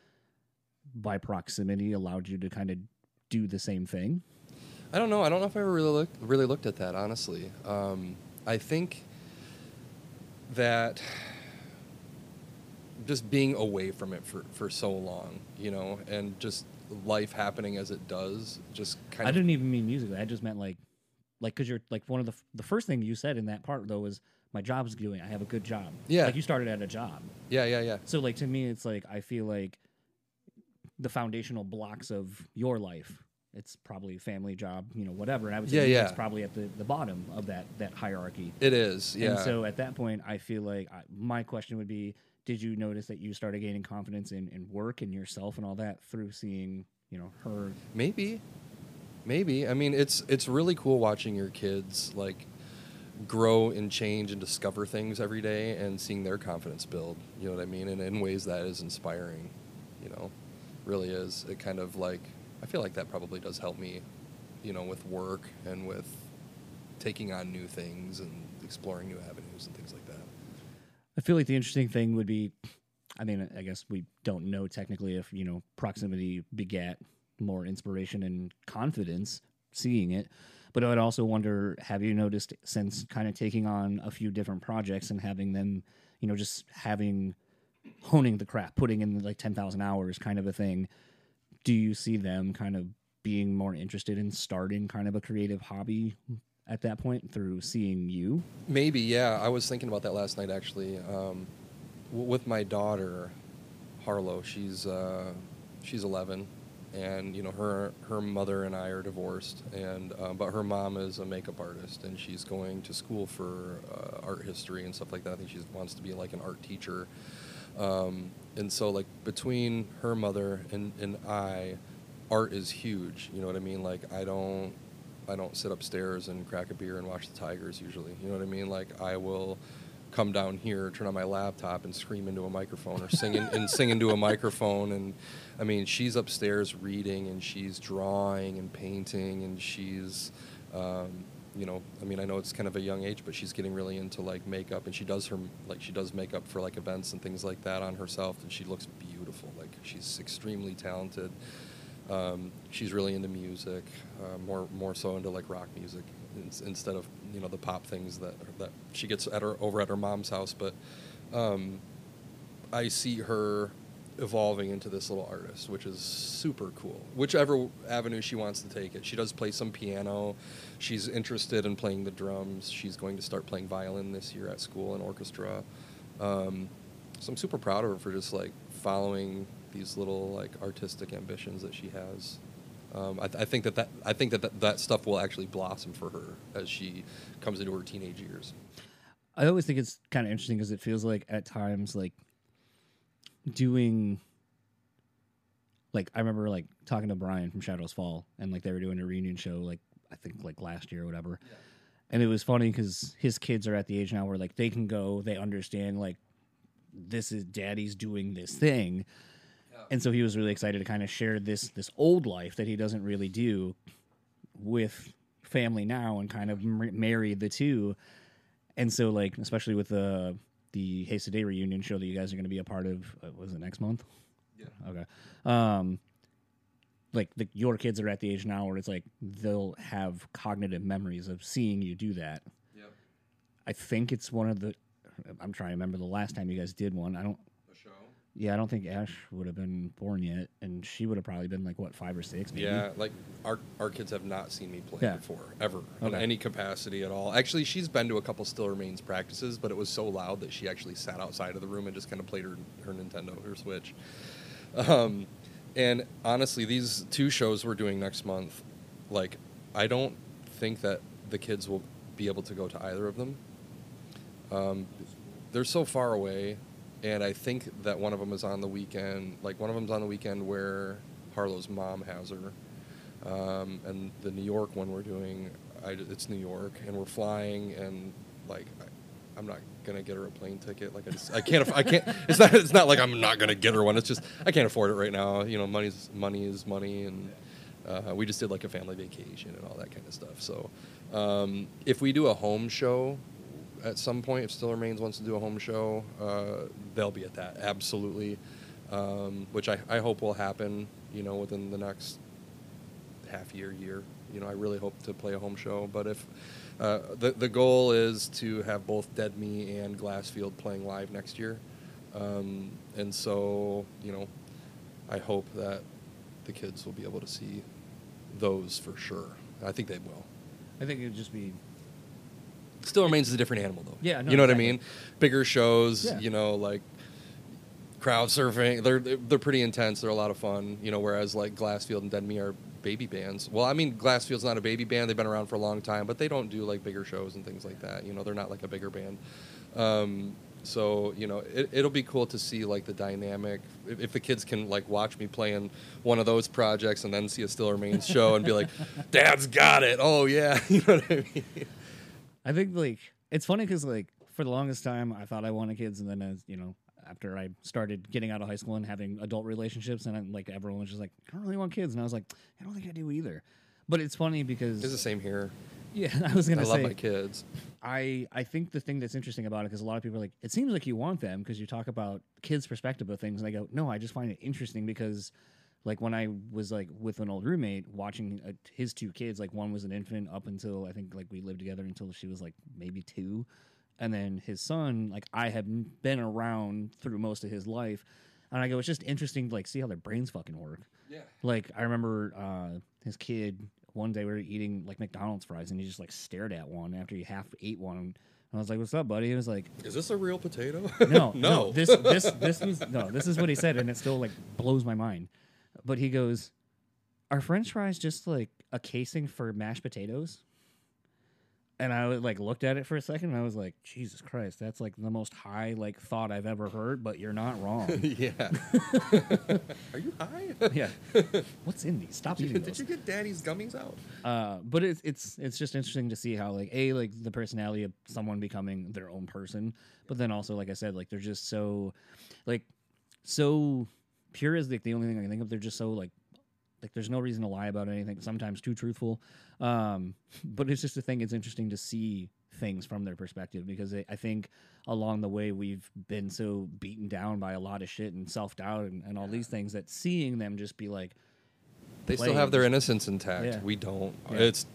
[SPEAKER 1] by proximity allowed you to kind of do the same thing?
[SPEAKER 2] I don't know. I don't know if I ever really looked really looked at that honestly. Um, I think that just being away from it for, for so long, you know, and just life happening as it does, just kind of.
[SPEAKER 1] I
[SPEAKER 2] of.
[SPEAKER 1] didn't even mean musically. I just meant like, like because you're like one of the f- the first thing you said in that part though was my job's doing. I have a good job.
[SPEAKER 2] Yeah.
[SPEAKER 1] like you started at a job.
[SPEAKER 2] Yeah, yeah, yeah.
[SPEAKER 1] So like to me, it's like I feel like the foundational blocks of your life it's probably a family job, you know, whatever. And I would
[SPEAKER 2] Yeah,
[SPEAKER 1] say
[SPEAKER 2] yeah.
[SPEAKER 1] it's probably at the, the bottom of that that hierarchy.
[SPEAKER 2] It is, yeah.
[SPEAKER 1] And so at that point, I feel like I, my question would be: Did you notice that you started gaining confidence in, in work and yourself and all that through seeing, you know, her?
[SPEAKER 2] Maybe, maybe. I mean, it's it's really cool watching your kids like grow and change and discover things every day, and seeing their confidence build. You know what I mean? And in ways that is inspiring. You know, really is. It kind of like I feel like that probably does help me. You know, with work and with taking on new things and exploring new avenues and things like that.
[SPEAKER 1] I feel like the interesting thing would be, I mean, I guess we don't know technically if you know proximity begat more inspiration and confidence seeing it. But I would also wonder have you noticed since kind of taking on a few different projects and having them, you know, just having honing the craft, putting in like 10,000 hours kind of a thing, do you see them kind of being more interested in starting kind of a creative hobby at that point through seeing you?
[SPEAKER 2] Maybe, yeah. I was thinking about that last night actually. Um, w- with my daughter, Harlow. She's uh, she's 11, and you know her her mother and I are divorced, and uh, but her mom is a makeup artist, and she's going to school for uh, art history and stuff like that. I think she wants to be like an art teacher. Um, and so like between her mother and, and I, art is huge. You know what I mean? Like I don't I don't sit upstairs and crack a beer and watch the Tigers usually. You know what I mean? Like I will come down here, turn on my laptop, and scream into a microphone or sing in, and sing into a microphone. And I mean, she's upstairs reading and she's drawing and painting and she's, um, you know, I mean, I know it's kind of a young age, but she's getting really into like makeup and she does her like she does makeup for like events and things like that on herself, and she looks beautiful. Like she's extremely talented. Um, she's really into music, uh, more more so into like rock music ins- instead of you know the pop things that that she gets at her over at her mom's house. But um, I see her evolving into this little artist, which is super cool. Whichever avenue she wants to take it, she does play some piano. She's interested in playing the drums. She's going to start playing violin this year at school and orchestra. Um, so I'm super proud of her for just like following these little like artistic ambitions that she has. Um, I, th- I think that, that I think that, that that stuff will actually blossom for her as she comes into her teenage years.
[SPEAKER 1] I always think it's kind of interesting because it feels like at times like doing like I remember like talking to Brian from Shadows Fall and like they were doing a reunion show like I think like last year or whatever. And it was funny because his kids are at the age now where like they can go, they understand like this is daddy's doing this thing. And so he was really excited to kind of share this this old life that he doesn't really do with family now and kind of mar- marry the two. And so, like, especially with the the Haste Day reunion show that you guys are going to be a part of, uh, was it next month?
[SPEAKER 2] Yeah.
[SPEAKER 1] Okay. Um, like the, your kids are at the age now where it's like they'll have cognitive memories of seeing you do that.
[SPEAKER 2] Yep.
[SPEAKER 1] I think it's one of the. I'm trying to remember the last time you guys did one. I don't. Yeah, I don't think Ash would have been born yet, and she would have probably been like what five or six. Maybe?
[SPEAKER 2] Yeah, like our our kids have not seen me play
[SPEAKER 1] Yeah.
[SPEAKER 2] before ever in any capacity at all. Actually, she's been to a couple Still Remains practices, but it was so loud that she actually sat outside of the room and just kind of played her her Nintendo, her Switch. Um, and honestly, these two shows we're doing next month, like I don't think that the kids will be able to go to either of them. Um, they're so far away, and I think that one of them is on the weekend. Like one of them's on the weekend where Harlow's mom has her, um, and the New York one we're doing, I, it's New York, and we're flying, and like I, I'm not gonna get her a plane ticket. Like I just I can't I can't. It's not it's not like I'm not gonna get her one. It's just I can't afford it right now. You know, money's money is money, and uh, we just did like a family vacation and all that kind of stuff. So um, if we do a home show at some point, if Still Remains wants to do a home show, uh, they'll be at that absolutely, um, which I, I hope will happen. You know, within the next half year, year. You know, I really hope to play a home show. But if uh, the the goal is to have both Dead Me and Glassfield playing live next year, um, and so you know, I hope that the kids will be able to see those for sure. I think they will.
[SPEAKER 1] I think it'd just be
[SPEAKER 2] Still remains is a different animal though.
[SPEAKER 1] Yeah, no,
[SPEAKER 2] you know what I mean. Bigger shows,
[SPEAKER 1] Yeah.
[SPEAKER 2] you know, like crowd surfing. They're they're pretty intense. They're a lot of fun. You know, whereas like Glassfield and Dead Me are baby bands. Well, I mean, Glassfield's not a baby band; they've been around for a long time, but they don't do like bigger shows and things like that. You know, they're not like a bigger band. Um, so you know, it, it'll be cool to see like the dynamic. If, if the kids can like watch me playing one of those projects and then see a Still Remains show and be like, "Dad's got it." Oh yeah, you know what I mean?
[SPEAKER 1] I think like it's funny because like for the longest time I thought I wanted kids, and then as you know after I started getting out of high school and having adult relationships, and I, like everyone was just like, I don't really want kids, and I was like, I don't think I do either. But it's funny because
[SPEAKER 2] It's the same here.
[SPEAKER 1] yeah, I was gonna I
[SPEAKER 2] love
[SPEAKER 1] say
[SPEAKER 2] my kids.
[SPEAKER 1] I I think the thing that's interesting about it because a lot of people are like, it seems like you want them because you talk about kids' perspective of things, and I go, no, I just find it interesting because. Like when I was like with an old roommate watching uh, his two kids, like one was an infant up until I think like we lived together until she was like maybe two, and then his son, like I have been around through most of his life, and I go, it's just interesting to like see how their brains fucking work.
[SPEAKER 2] Yeah.
[SPEAKER 1] Like I remember uh, his kid one day we were eating like McDonald's fries, and he just like stared at one after he half ate one. And I was like, "What's up, buddy?" He was like,
[SPEAKER 2] Is this a real potato?
[SPEAKER 1] "No, no,
[SPEAKER 2] no.
[SPEAKER 1] this this this was no, this is what he said, and it still like blows my mind." But he goes, "Are French fries just like a casing for mashed potatoes?" And I like looked at it for a second, and I was like, "Jesus Christ, that's like the most high like thought I've ever heard." But you're not wrong.
[SPEAKER 2] yeah. Are you high?
[SPEAKER 1] yeah, what's in these? Stop
[SPEAKER 2] Did
[SPEAKER 1] eating
[SPEAKER 2] you,
[SPEAKER 1] those.
[SPEAKER 2] did you get Daddy's gummies out?
[SPEAKER 1] Uh, but it's it's it's just interesting to see how like a like the personality of someone becoming their own person, but then also like I said, like they're just so like so pure is like the only thing I can think of. They're just so like like there's no reason to lie about anything. Sometimes too truthful, um, but it's just a thing. It's interesting to see things from their perspective because I I think along the way we've been so beaten down by a lot of shit and self doubt and, and all these things that seeing them just be like
[SPEAKER 2] They still have their innocence intact.
[SPEAKER 1] Yeah.
[SPEAKER 2] We don't.
[SPEAKER 1] Yeah.
[SPEAKER 2] It's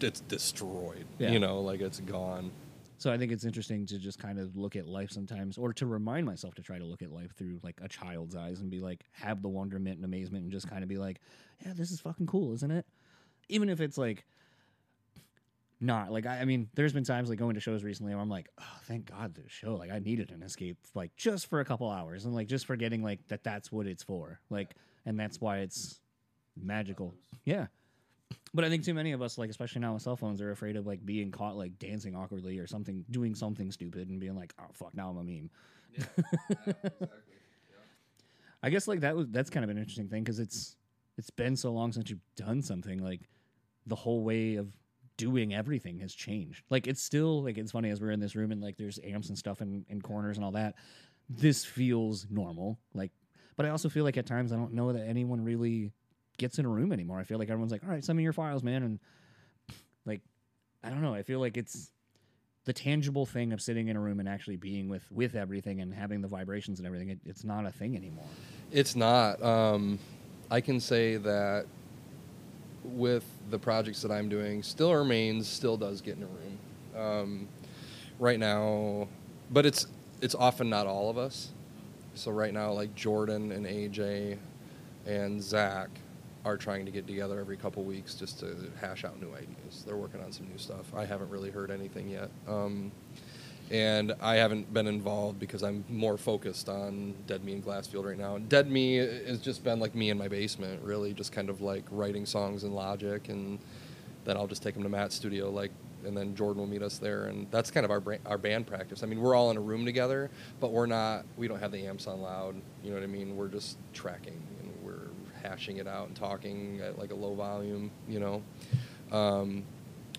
[SPEAKER 2] it's destroyed.
[SPEAKER 1] Yeah.
[SPEAKER 2] You know, like it's gone.
[SPEAKER 1] So I think it's interesting to just kind of look at life sometimes, or to remind myself to try to look at life through like a child's eyes and be like, have the wonderment and amazement, and just kind of be like, yeah, this is fucking cool, isn't it? Even if it's like not like I, I mean, there's been times like going to shows recently where I'm like, oh, thank God this show. Like I needed an escape, like just for a couple hours, and like just forgetting like that that's what it's for, like, and that's why it's magical. Yeah. But I think too many of us, like especially now with cell phones, are afraid of like being caught like dancing awkwardly or something, doing something stupid, and being like, "Oh fuck, now I'm a meme." I guess like that was that's kind of an interesting thing because it's it's been so long since you've done something like the whole way of doing everything has changed. Like it's still like it's funny as we're in this room and like there's amps and stuff in, in corners and all that. This feels normal. Like but I also feel like at times I don't know that anyone really gets in a room anymore. I feel like everyone's like, all right, send me your files, man. And like I don't know. I feel like it's the tangible thing of sitting in a room and actually being with with everything and having the vibrations and everything. It, it's not a thing anymore.
[SPEAKER 2] It's not. Um, I can say that with the projects that I'm doing, still remains, still does get in a room. Um, right now, but it's it's often not all of us. So right now, like Jordan and AJ and Zach are trying to get together every couple weeks just to hash out new ideas. They're working on some new stuff. I haven't really heard anything yet. Um, and I haven't been involved because I'm more focused on Dead Me and Glassfield right now. Dead Me has just been like me in my basement, really, just kind of like writing songs in Logic, and then I'll just take them to Matt's studio, like, and then Jordan will meet us there, and that's kind of our our band practice. I mean, we're all in a room together, but we're not. We don't have the amps on loud. You know what I mean? We're just tracking hashing it out and talking at like a low volume. You know. Um,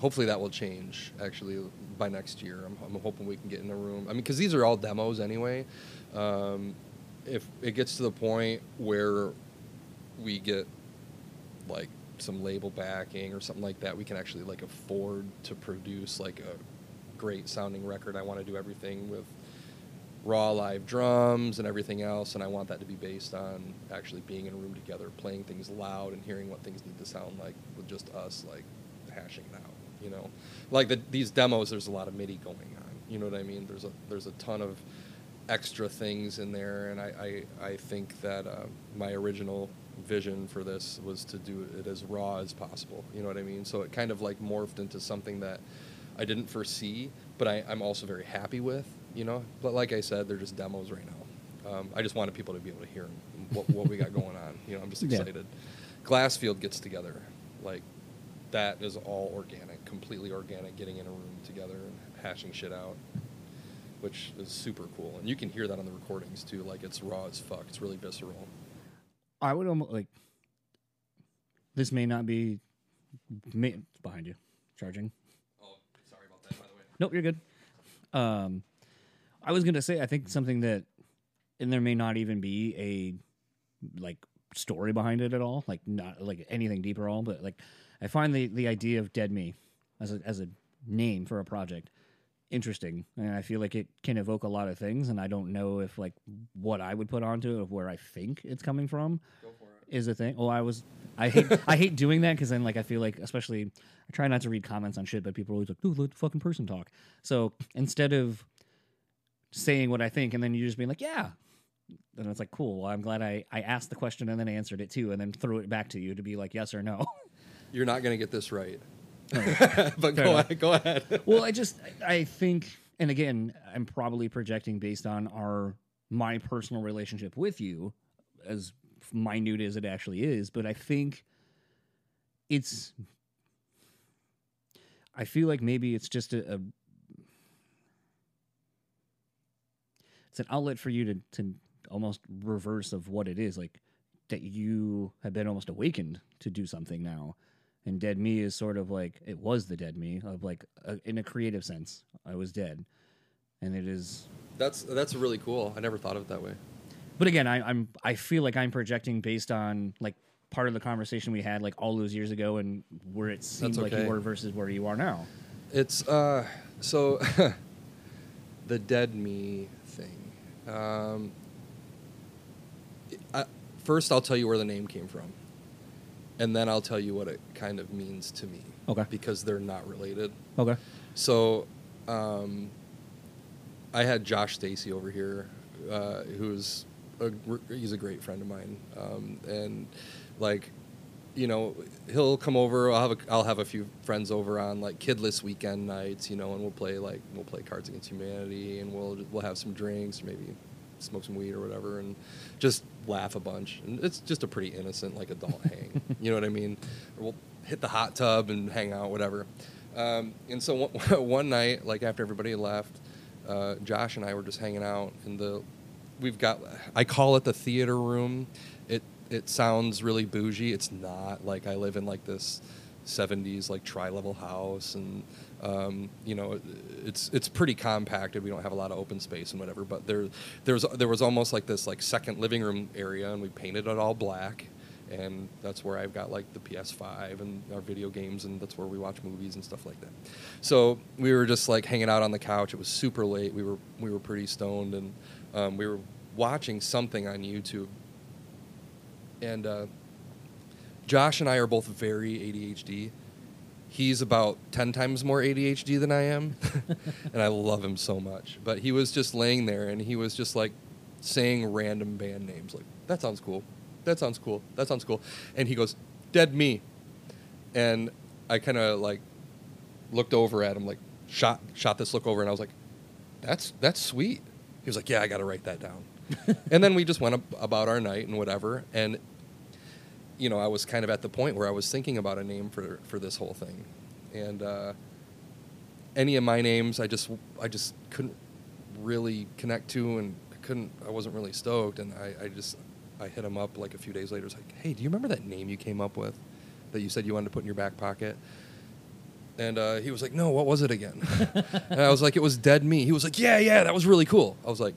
[SPEAKER 2] hopefully that will change actually by next year. I'm, I'm hoping we can get in a room. I mean, because these are all demos anyway. Um, if it gets to the point where we get like some label backing or something like that, we can actually like afford to produce like a great sounding record. I want to do everything with raw live drums and everything else, and I want that to be based on actually being in a room together, playing things loud, and hearing what things need to sound like with just us, like hashing it out. You know, like the, these demos, there's a lot of MIDI going on. You know what I mean? There's a there's a ton of extra things in there, and I I, I think that uh, my original vision for this was to do it as raw as possible. You know what I mean? So it kind of like morphed into something that I didn't foresee, but I, I'm also very happy with. You know, but like I said, they're just demos right now. Um, I just wanted people to be able to hear what, what we got going on. You know, I'm just
[SPEAKER 1] Yeah.
[SPEAKER 2] excited. Glassfield gets together, like that is all organic, completely organic, getting in a room together and hashing shit out, which is super cool. And you can hear that on the recordings too. Like it's raw as fuck. It's really visceral.
[SPEAKER 1] I would almost like. This may not be. May, behind you, charging.
[SPEAKER 2] Oh, sorry about that. By the way.
[SPEAKER 1] Nope, you're good. Um, I was gonna say I think something that, and there may not even be a like story behind it at all, like not like anything deeper at all, but like I find the the idea of Dead Me as a as a name for a project interesting, and I feel like it can evoke a lot of things, and I don't know if like what I would put onto it, of where I think it's coming from,
[SPEAKER 2] Go for it.
[SPEAKER 1] is a thing. Oh, I was. I hate I hate doing that because then like I feel like especially I try not to read comments on shit, but people are always like, "Dude, let the fucking person talk." So instead of saying what I think and then you just being like, "Yeah," then it's like, "Cool." Well, I'm glad I I asked the question and then answered it too, and then threw it back to you to be like, "Yes or no."
[SPEAKER 2] You're not gonna get this right. Oh. but
[SPEAKER 1] Fair
[SPEAKER 2] go
[SPEAKER 1] enough.
[SPEAKER 2] ahead. Go ahead.
[SPEAKER 1] well, I just I think, and again, I'm probably projecting based on our my personal relationship with you, as minute as it actually is. But I think it's. I feel like maybe it's just a, a it's an outlet for you to to almost reverse of what it is like that you have been almost awakened to do something now and dead me is sort of like it was the dead me of like a, in a creative sense i was dead and it is
[SPEAKER 2] That's that's really cool. I never thought of it that way.
[SPEAKER 1] but again I, i'm i feel like i'm projecting based on like part of the conversation we had like all those years ago and where it seemed like you were versus where you are now
[SPEAKER 2] It's uh so the dead me thing. Um, I, first, I'll tell you where the name came from, and then I'll tell you what it kind of means to me.
[SPEAKER 1] Okay.
[SPEAKER 2] Because they're not related.
[SPEAKER 1] okay
[SPEAKER 2] So, um, I had Josh Stacy over here, uh, who's a, he's a great friend of mine, um, and like, you know, he'll come over. I'll have a, I'll have a few friends over on like kidless weekend nights, you know, and we'll play like we'll play Cards Against Humanity, and we'll we'll have some drinks, or maybe smoke some weed or whatever, and just laugh a bunch. And it's just a pretty innocent like adult hang. You know what I mean? Or we'll hit the hot tub and hang out, whatever. Um, and so one, one night, like after everybody left, uh, Josh and I were just hanging out in the. We've got. I call it the theater room. It sounds really bougie. It's not. Like I live in like this. 70s like tri-level house and um, you know it's it's pretty compacted we don't have a lot of open space and whatever but there there was there was almost like this like second living room area and we painted it all black and that's where I've got like the PS5 and our video games, and that's where we watch movies and stuff like that. So we were just like hanging out on the couch. It was super late. We were we were pretty stoned, and um, we were watching something on YouTube. And uh, Josh and I are both very ADHD. He's about 10 times more ADHD than I am. and I love him so much. But he was just laying there and he was just like saying random band names like, that sounds cool. That sounds cool. That sounds cool. And he goes, Dead Me. And I kind of like looked over at him, like shot shot this look over, and I was like, "That's that's sweet." He was like, "Yeah, I got to write that down." and then we just went ab- about our night and whatever. And you know, I was kind of at the point where I was thinking about a name for for this whole thing, and uh, any of my names, I just I just couldn't really connect to, and I couldn't. I wasn't really stoked, and I, I just I hit him up like a few days later. It's like, "Hey, do you remember that name you came up with that you said you wanted to put in your back pocket?" And uh, he was like, "No, what was it again?" and I was like, "It was Dead Me." He was like, "Yeah, yeah, that was really cool." I was like,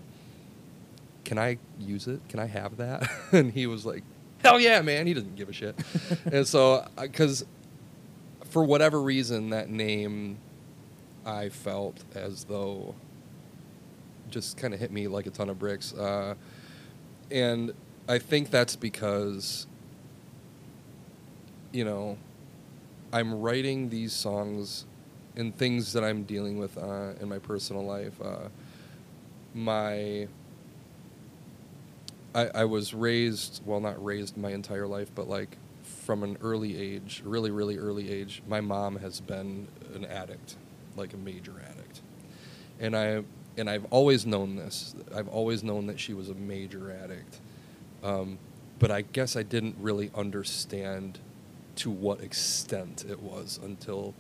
[SPEAKER 2] "Can I use it? Can I have that?" and he was like, "Hell yeah, man!" He doesn't give a shit. and so, because for whatever reason, that name, I felt as though just kind of hit me like a ton of bricks. Uh, and I think that's because, you know, I'm writing these songs and things that I'm dealing with uh, in my personal life. Uh, my I, I was raised, well, not raised my entire life, but like from an early age, really, really early age, my mom has been an addict, like a major addict, and I and I've always known this. I've always known that she was a major addict, um, but I guess I didn't really understand to what extent it was until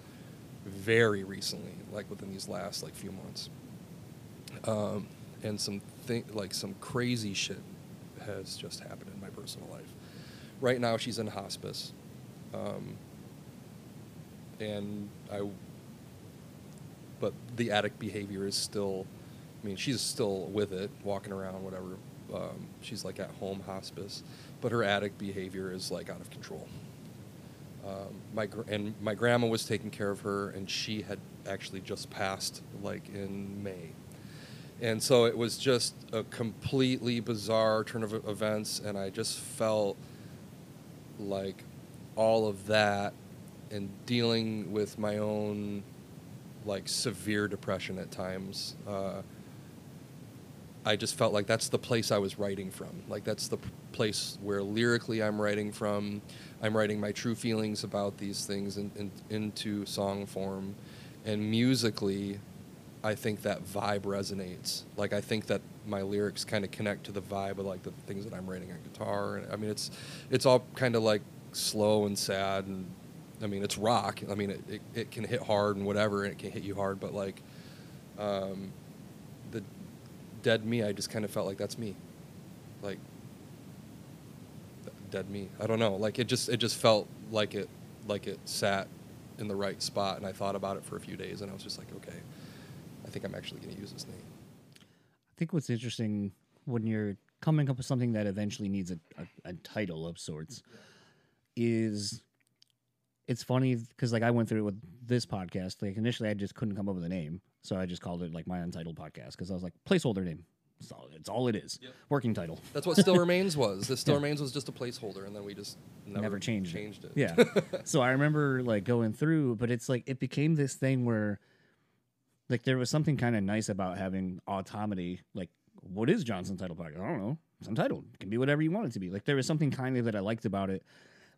[SPEAKER 2] very recently, like within these last like few months. Um, and some thing like some crazy shit has just happened in my personal life. Right now, she's in hospice, um, and I. But the addict behavior is still. I mean, she's still with it, walking around, whatever. Um, she's like at home hospice, but her addict behavior is like out of control. Um, my gr- and my grandma was taking care of her, and she had actually just passed like in May, and so it was just a completely bizarre turn of events, and I just felt like all of that and dealing with my own like severe depression at times. Uh, I just felt like that's the place I was writing from. Like that's the p- place where lyrically I'm writing from. I'm writing my true feelings about these things in, in, into song form, and musically, I think that vibe resonates. Like I think that my lyrics kind of connect to the vibe of like the things that I'm writing on guitar. And I mean, it's it's all kind of like slow and sad, and I mean, it's rock. I mean, it, it, it can hit hard and whatever, and it can hit you hard, but like. Um, the dead me, I just kind of felt like that's me, like dead me. I don't know. Like it just it just felt like it like it sat in the right spot, and I thought about it for a few days, and I was just like, okay, think I'm actually going to use this name.
[SPEAKER 1] I think what's interesting when you're coming up with something that eventually needs a, a, a title of sorts is it's funny because like I went through it with this podcast. Like initially, I just couldn't come up with a name, so I just called it like my untitled podcast because I was like placeholder name. It's all, it's all it is.
[SPEAKER 2] Yep.
[SPEAKER 1] Working title.
[SPEAKER 2] That's what Still Remains was. The Still
[SPEAKER 1] Yeah.
[SPEAKER 2] Remains was just a placeholder, and then we just never,
[SPEAKER 1] Never changed it.
[SPEAKER 2] changed it.
[SPEAKER 1] Yeah. so I remember like going through, but it's like it became this thing where like there was something kind of nice about having autonomy. Like, what is Johnson's title podcast? I don't know. It's untitled. It can be whatever you want it to be. Like there was something kind of that I liked about it.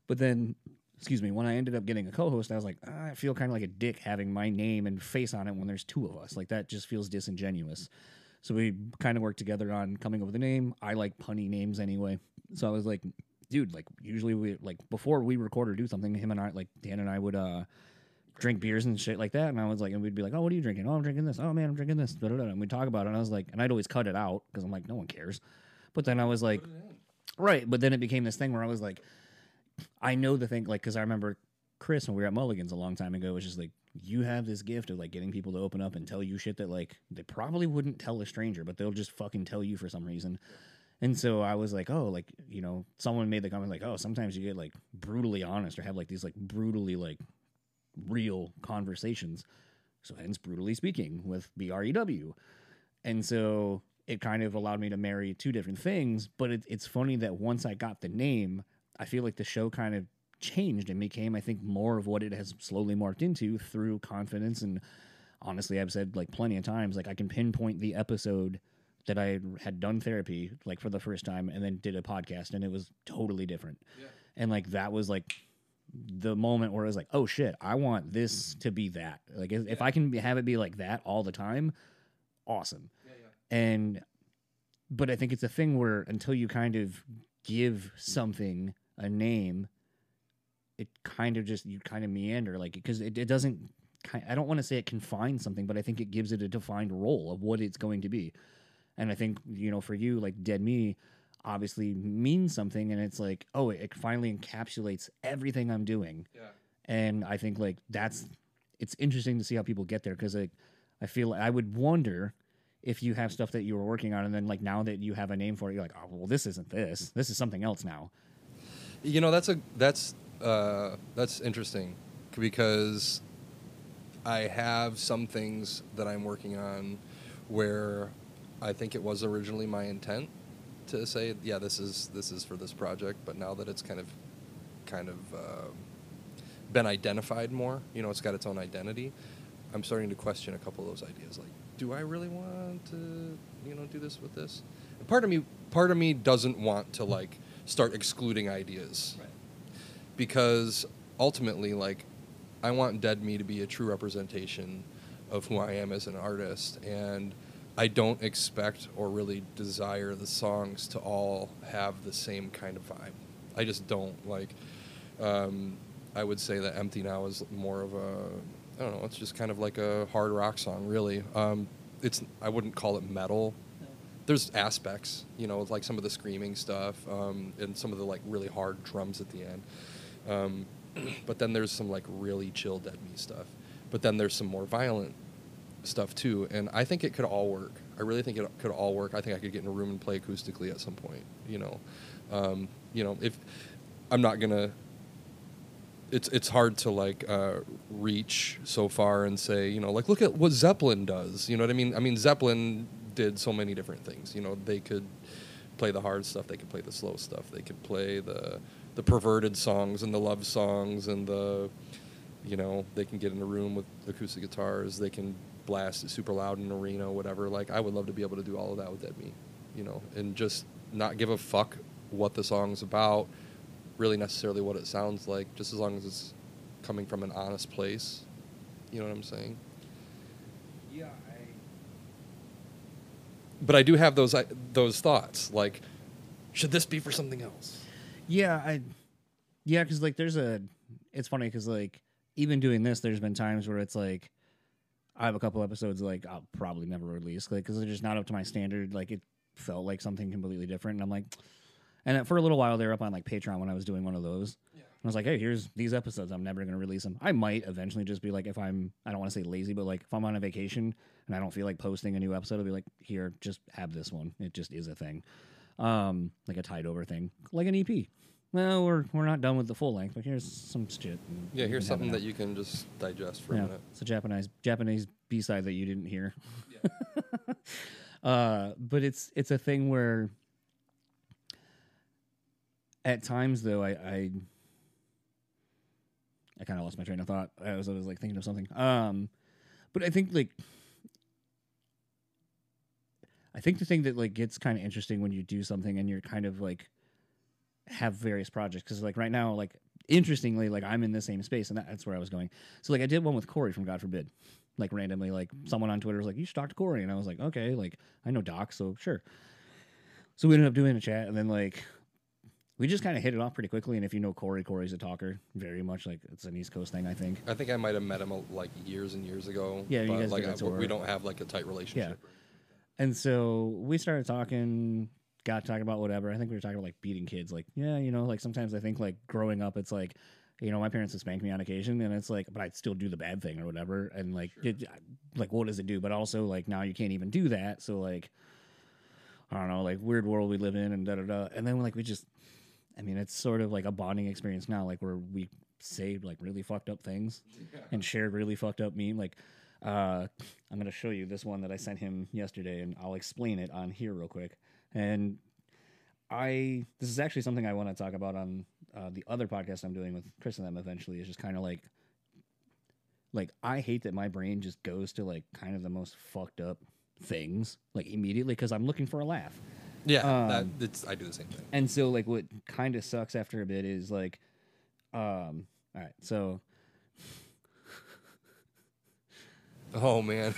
[SPEAKER 1] But then, excuse me, when I ended up getting a co-host, I was like, ah, I feel kind of like a dick having my name and face on it when there's two of us. Like that just feels disingenuous. So we kind of worked together on coming up with a name. I like punny names anyway. So I was like, dude, like usually we like before we record or do something, him and I like Dan and I would uh drink beers and shit like that. And I was like, and we'd be like, oh, what are you drinking? Oh, I'm drinking this. Oh man, I'm drinking this. Da-da-da. And we'd talk about it. And I was like, and I'd always cut it out because I'm like, no one cares. But then I was like, right. But then it became this thing where I was like, I know the thing, like, because I remember Chris when we were at Mulligan's a long time ago it was just like, you have this gift of like getting people to open up and tell you shit that like they probably wouldn't tell a stranger, but they'll just fucking tell you for some reason. And so I was like, oh, like, you know, someone made the comment like, oh, sometimes you get like brutally honest or have like these like brutally like real conversations. So hence Brewtally Speaking with B R E W. And so it kind of allowed me to marry two different things. But it, it's funny that once I got the name, I feel like the show kind of changed and became, I think, more of what it has slowly morphed into through confidence. And honestly, I've said like plenty of times, like I can pinpoint the episode that I had done therapy like for the first time and then did a podcast and it was totally different. And like that was like the moment where I was like, oh shit, I want this mm-hmm. to be that. Like if, if I can have it be like that all the time, awesome. And but I think it's a thing where until you kind of give something a name, it kind of just you kind of meander like because it, it doesn't. I don't want to say it confines something, but I think it gives it a defined role of what it's going to be. And I think you know for you like Dead Me obviously means something, and it's like oh it finally encapsulates everything I'm doing.
[SPEAKER 2] Yeah.
[SPEAKER 1] and I think like that's it's interesting to see how people get there because like I feel I would wonder if you have stuff that you were working on and then like now that you have a name for it you're like oh well this isn't this. This is something else now.
[SPEAKER 2] You know, that's a that's uh, that's interesting because I have some things that I'm working on where I think it was originally my intent to say, yeah, this is this is for this project, but now that it's kind of kind of uh, been identified more, you know, it's got its own identity. I'm starting to question a couple of those ideas. Like, do I really want to, you know, do this with this? And part of me, part of me doesn't want to like start excluding ideas because ultimately, like, I want Dead Me to be a true representation of who I am as an artist, and I don't expect or really desire the songs to all have the same kind of vibe. I just don't like. Um, I would say that "Empty Now" is more of a I don't know. It's just kind of like a hard rock song, really. Um, it's I wouldn't call it metal. There's aspects, you know, like some of the screaming stuff um, and some of the like really hard drums at the end. Um, but then there's some like really chill dead me stuff. But then there's some more violent stuff too, and I think it could all work. I really think it could all work. I think I could get in a room and play acoustically at some point. You know, um, you know, if I'm not gonna, it's it's hard to like uh, reach so far and say, you know, like look at what Zeppelin does. You know what I mean? I mean Zeppelin did so many different things. You know, they could play the hard stuff, they could play the slow stuff, they could play the the perverted songs and the love songs and the you know they can get in a room with acoustic guitars they can blast it super loud in an arena whatever like i would love to be able to do all of that with dead me you know and just not give a fuck what the song's about really necessarily what it sounds like just as long as it's coming from an honest place you know what i'm saying
[SPEAKER 1] Yeah, I.
[SPEAKER 2] but i do have those I- those thoughts like should this be for something else
[SPEAKER 1] Yeah, I. Yeah, because like there's a. It's funny because like even doing this, there's been times where it's like I have a couple episodes like I'll probably never release like because they're just not up to my standard. Like it felt like something completely different, and I'm like, and for a little while they were up on like Patreon when I was doing one of those.
[SPEAKER 2] Yeah.
[SPEAKER 1] And I was like, hey, here's these episodes. I'm never gonna release them. I might eventually just be like, if I'm, I don't want to say lazy, but like if I'm on a vacation and I don't feel like posting a new episode, I'll be like, here, just have this one. It just is a thing, um, like a tied over thing, like an EP. Well, we're we're not done with the full length, but here's some shit. and
[SPEAKER 2] yeah here's something that you can just digest for
[SPEAKER 1] yeah,
[SPEAKER 2] a minute
[SPEAKER 1] it's a Japanese Japanese B side that you didn't hear. uh, but it's it's a thing where at times though I I, I kind of lost my train of thought. I was I was like thinking of something. Um, but I think like I think the thing that like gets kind of interesting when you do something and you're kind of like have various projects because like right now like interestingly like I'm in the same space and that's where I was going. So like I did one with Corey from God Forbid, like randomly like someone on Twitter was like you should talk to Corey and I was like okay like I know Doc so sure. So we ended up doing a chat and then like we just kind of hit it off pretty quickly and if you know Corey, Corey's a talker very much like it's an East Coast thing I think.
[SPEAKER 2] I think I might have met him uh, like years and years ago.
[SPEAKER 1] Yeah, you
[SPEAKER 2] but
[SPEAKER 1] guys
[SPEAKER 2] like
[SPEAKER 1] did
[SPEAKER 2] I- we don't have like a tight relationship. yeah.
[SPEAKER 1] And so we started talking, got talking about whatever. I think we were talking about like beating kids. Like, yeah, you know, like sometimes I think like growing up, it's like, you know, my parents would spank me on occasion, and it's like, but I'd still do the bad thing or whatever. And like, it, like, what does it do? But also, like, now you can't even do that. So like, I don't know, like weird world we live in, and da da da. And then like we just, I mean, it's sort of like a bonding experience now, like where we say like really fucked up things and shared really fucked up meme. Like, uh, I'm gonna show you this one that I sent him yesterday, and I'll explain it on here real quick. And I, this is actually something I want to talk about on uh, the other podcast I'm doing with Chris and them. Eventually, is just kind of like, like I hate that my brain just goes to like kind of the most fucked up things like immediately because I'm looking for a laugh.
[SPEAKER 2] Yeah, that,
[SPEAKER 1] Um,
[SPEAKER 2] it's, I do the same thing.
[SPEAKER 1] And so like what kind of sucks after a bit is like um all right, so
[SPEAKER 2] Oh man,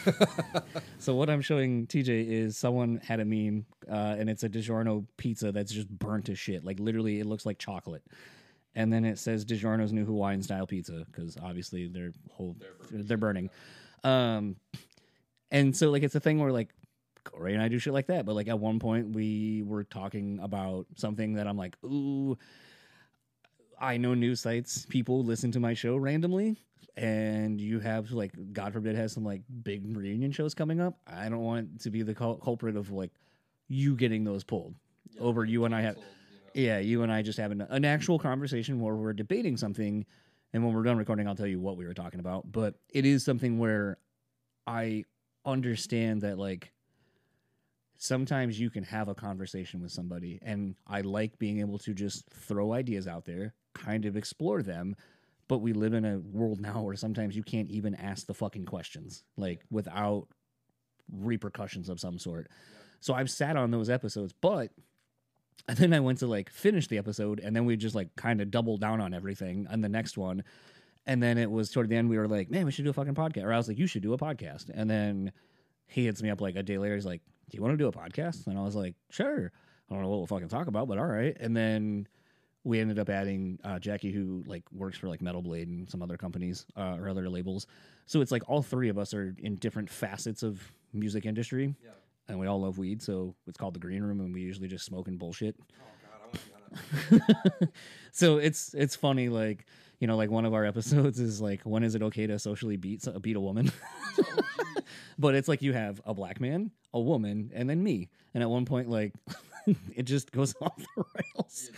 [SPEAKER 1] so what I'm showing TJ is someone had a meme uh and it's a DiGiorno pizza that's just burnt to shit. Like literally it looks like chocolate. And then it says DiGiorno's new Hawaiian style pizza cuz obviously they're whole they're burning. Um and so like it's a thing where like Corey and I do shit like that, but like at one point we were talking about something that I'm like, "Ooh, I know news sites people listen to my show randomly, and you have like God Forbid has some like big reunion shows coming up. I don't want to be the cul- culprit of like you getting those pulled over you and I have. Yeah, you and I just having an actual conversation where we're debating something, and when we're done recording, I'll tell you what we were talking about. But it is something where I understand that like sometimes you can have a conversation with somebody and I like being able to just throw ideas out there, kind of explore them, but we live in a world now where sometimes you can't even ask the fucking questions like without repercussions of some sort. So I've sat on those episodes, but and then I went to like finish the episode and then we just like kind of doubled down on everything on the next one. And then it was toward the end we were like, man, we should do a fucking podcast. Or I was like, you should do a podcast. And then he hits me up like a day later. He's like, "Do you want to do a podcast?" And I was like, "Sure." I don't know what we'll fucking talk about, but all right. And then we ended up adding uh, Jackie, who like works for like Metal Blade and some other companies uh, or other labels. So it's like all three of us are in different facets of music industry,
[SPEAKER 2] Yeah.
[SPEAKER 1] and we all love weed. So it's called the Green Room, and we usually just smoke and bullshit.
[SPEAKER 2] Oh God, I want to be on that.
[SPEAKER 1] so it's it's funny, like you know, like one of our episodes is like, when is it okay to socially beat so- beat a woman? but it's like you have a black man, a woman, and then me, and at one point, like it just goes off the rails.
[SPEAKER 2] It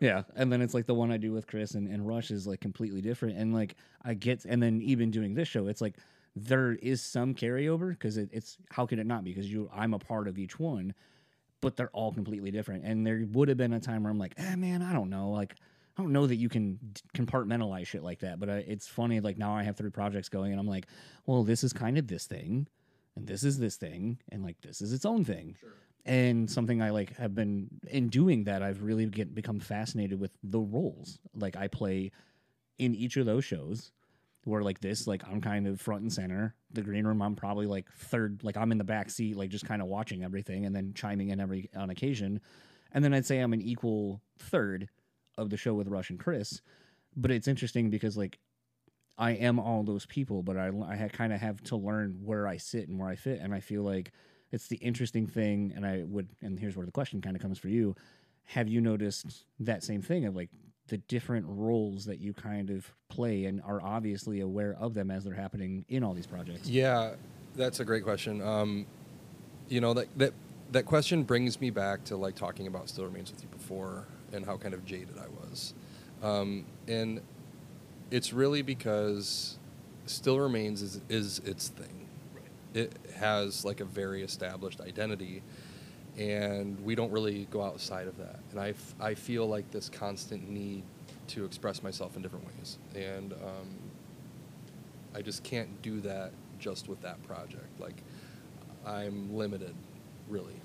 [SPEAKER 1] Yeah, and then it's like the one I do with Chris and, and Rush is like completely different, and like I get, and then even doing this show, it's like there is some carryover because it, it's how can it not be? Because you, I'm a part of each one, but they're all completely different. And there would have been a time where I'm like, eh, man, I don't know, like I don't know that you can compartmentalize shit like that. But I, it's funny, like now I have three projects going, and I'm like, well, this is kind of this thing, and this is this thing, and like this is its own thing
[SPEAKER 2] Sure.
[SPEAKER 1] And something I like have been in doing that I've really get become fascinated with the roles. Like I play in each of those shows where like this like I'm kind of front and center. The green room I'm probably like third like I'm in the back seat like just kind of watching everything and then chiming in every on occasion. And then I'd say I'm an equal third of the show with Rush and Chris. But it's interesting because like I am all those people but I I kind of have to learn where I sit and where I fit. And I feel like it's the interesting thing and i would and here's where the question kind of comes for you have you noticed that same thing of like the different roles that you kind of play and are obviously aware of them as they're happening in all these projects
[SPEAKER 2] Yeah, that's a great question. Um, you know that that that question brings me back to like talking about Still Remains with you before and how kind of jaded I was, um, and it's really because Still Remains is is its thing. It has like a very established identity, and we don't really go outside of that. And I, f- I feel like this constant need to express myself in different ways, and um, I just can't do that just with that project. Like, I'm limited, really.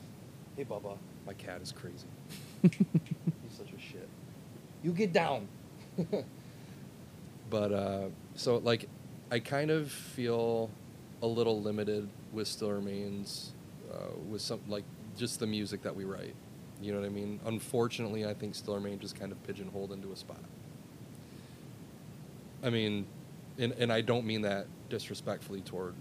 [SPEAKER 2] Hey, Bubba, my cat is crazy. He's such a shit. You get down. but uh, so like, I kind of feel a little limited with Still Remains, uh, with some like just the music that we write. You know what I mean? Unfortunately, I think Still Remains is kind of pigeonholed into a spot. I mean, and, and I don't mean that disrespectfully toward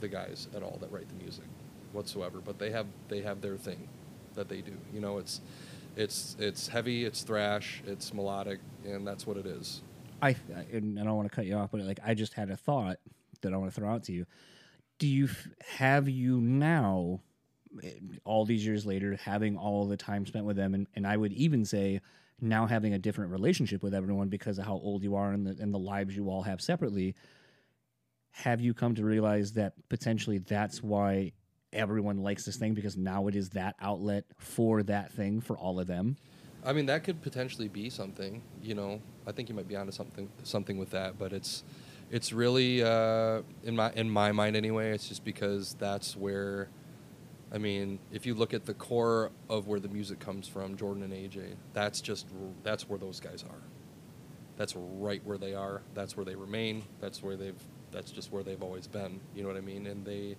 [SPEAKER 2] the guys at all that write the music whatsoever, but they have they have their thing that they do. You know, it's it's it's heavy, it's thrash, it's melodic, and that's what it is.
[SPEAKER 1] I, I and I don't want to cut you off but like I just had a thought that I want to throw out to you do you have you now all these years later having all the time spent with them and, and I would even say now having a different relationship with everyone because of how old you are and the, and the lives you all have separately have you come to realize that potentially that's why everyone likes this thing because now it is that outlet for that thing for all of them
[SPEAKER 2] I mean, that could potentially be something. You know, I think you might be onto something something with that, but it's it's really uh, in my in my mind anyway. It's just because that's where, I mean, if you look at the core of where the music comes from, Jordan and AJ, that's just that's where those guys are. That's right where they are. That's where they remain. That's where they've. That's just where they've always been. You know what I mean? And they,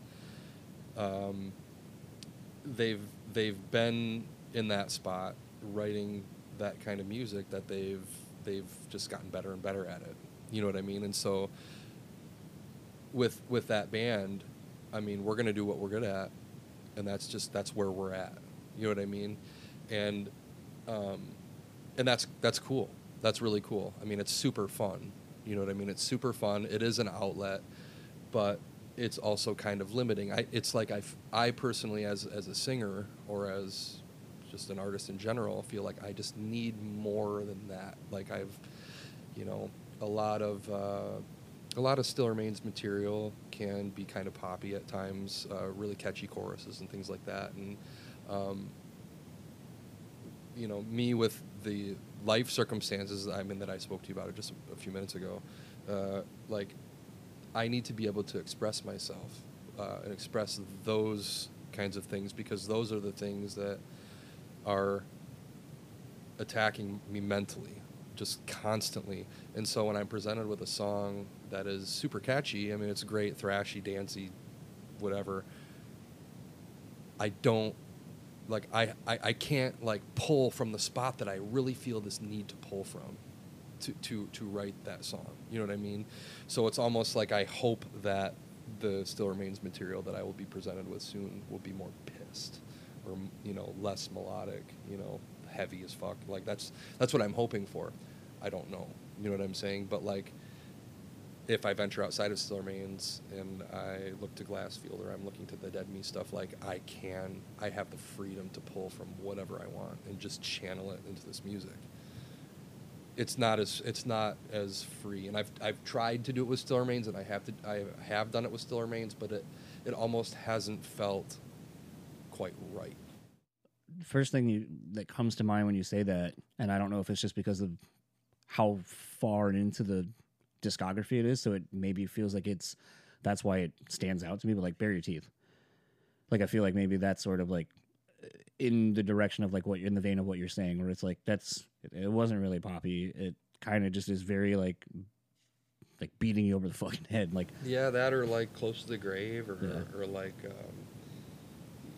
[SPEAKER 2] um, they've they've been in that spot writing that kind of music that they've they've just gotten better and better at it. You know what I mean? And so with with that band, I mean, we're gonna do what we're good at, and that's just that's where we're at. You know what I mean? And um, and that's that's cool. That's really cool. I mean, it's super fun. You know what I mean? It's super fun. It is an outlet, but it's also kind of limiting. I, it's like I, I personally, as as a singer or as just an artist in general, feel like I just need more than that. Like I've, you know, a lot of uh, a lot of Still Remains material can be kind of poppy at times, uh, really catchy choruses and things like that, and um, you know, me with the life circumstances I'm in that I spoke to you about just a few minutes ago, uh, like I need to be able to express myself uh, and express those kinds of things because those are the things that are attacking me mentally just constantly. And so when I'm presented with a song that is super catchy, I mean, it's great, thrashy, dancey, whatever. I don't like I, I I can't like pull from the spot that I really feel this need to pull from to to to write that song. You know what I mean? So it's almost like I hope that the Still Remains material that I will be presented with soon will be more pissed or you know less melodic, you know, heavy as fuck. Like that's that's what I'm hoping for. I don't know. You know what I'm saying? But like if I venture outside of Still Remains and I look to Glassfield or I'm looking to the Dead Me stuff, like I can, I have the freedom to pull from whatever I want and just channel it into this music. It's not as it's not as free, and I've I've tried to do it with Still Remains, and I have to I have done it with Still Remains, but it it almost hasn't felt quite right.
[SPEAKER 1] First thing you, that comes to mind when you say that, and I don't know if it's just because of how far into the discography it is, so it maybe feels like it's that's why it stands out to me. But like, bare your teeth. Like I feel like maybe that's sort of like in the direction of like what you're in the vein of what you're saying, where it's like that's it wasn't really poppy. It kind of just is very like like beating you over the fucking head. Like
[SPEAKER 2] Yeah, that or like close to the grave, or
[SPEAKER 1] Yeah.
[SPEAKER 2] or like um,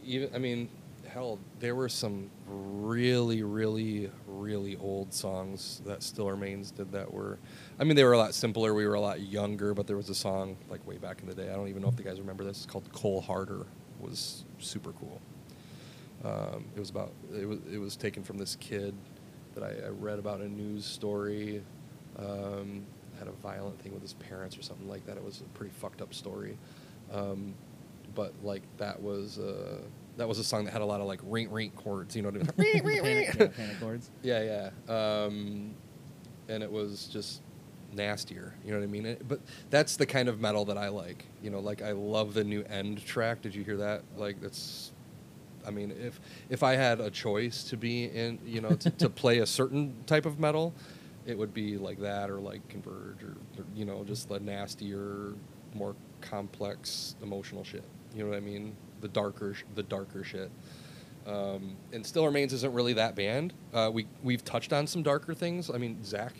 [SPEAKER 2] even I mean, hell, there were some really, really, really old songs that still remains did that were. I mean, they were a lot simpler. We were a lot younger, but there was a song like way back in the day. I don't even know if the guys remember this. It's called Cole Harder. It Was super cool. Um, it was about it was it was taken from this kid that I, I read about in a news story. Um, had a violent thing with his parents or something like that. It was a pretty fucked up story. Um, but like that was uh, that was a song that had a lot of like ring ring chords. You know what I mean?
[SPEAKER 1] panic, yeah, panic chords.
[SPEAKER 2] Yeah, yeah. Um, and it was just nastier. You know what I mean? It, but that's the kind of metal that I like. You know, like I love the new End track. Did you hear that? Like that's. I mean, if if I had a choice to be in, you know, to, to play a certain type of metal, it would be like that or like Converge or, or you know, just the nastier, more complex emotional shit. You know what I mean? The darker, the darker shit. Um, and Still Remains isn't really that band. Uh, we we've touched on some darker things. I mean, Zach,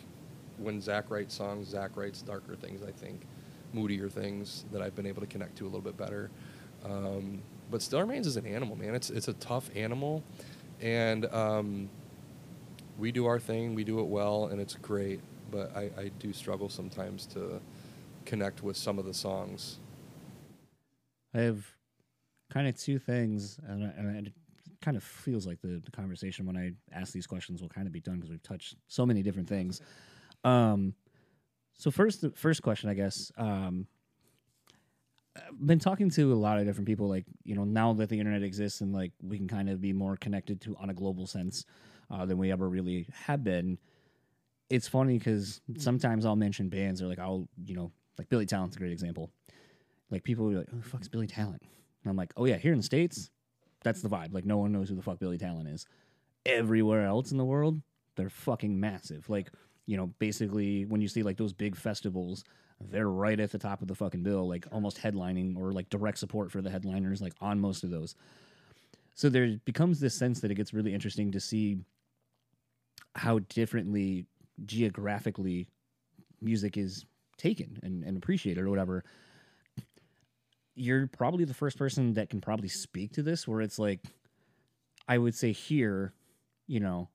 [SPEAKER 2] when Zach writes songs, Zach writes darker things. I think, moodier things that I've been able to connect to a little bit better. Um, but Still Remains is an animal, man. It's it's a tough animal, and um, we do our thing. We do it well, and it's great. But I, I do struggle sometimes to connect with some of the songs.
[SPEAKER 1] I have kind of two things, and, and it kind of feels like the, the conversation when I ask these questions will kind of be done because we've touched so many different things. Um, so first, the first question, I guess. Um, I've been talking to a lot of different people, like you know, now that the internet exists and like we can kind of be more connected to on a global sense uh, than we ever really have been. It's funny because sometimes I'll mention bands or like I'll you know like Billy Talent's a great example like people will be like, "Who the fuck's Billy Talent?" And I'm like, "Oh yeah, here in the states, that's the vibe. Like no one knows who the fuck Billy Talent is. Everywhere else in the world, they're fucking massive. Like you know, basically when you see like those big festivals, they're right at the top of the fucking bill, like almost headlining or like direct support for the headliners, like on most of those. So there becomes this sense that it gets really interesting to see how differently geographically music is taken and, and appreciated or whatever you're probably the first person that can probably speak to this where it's like i would say here you know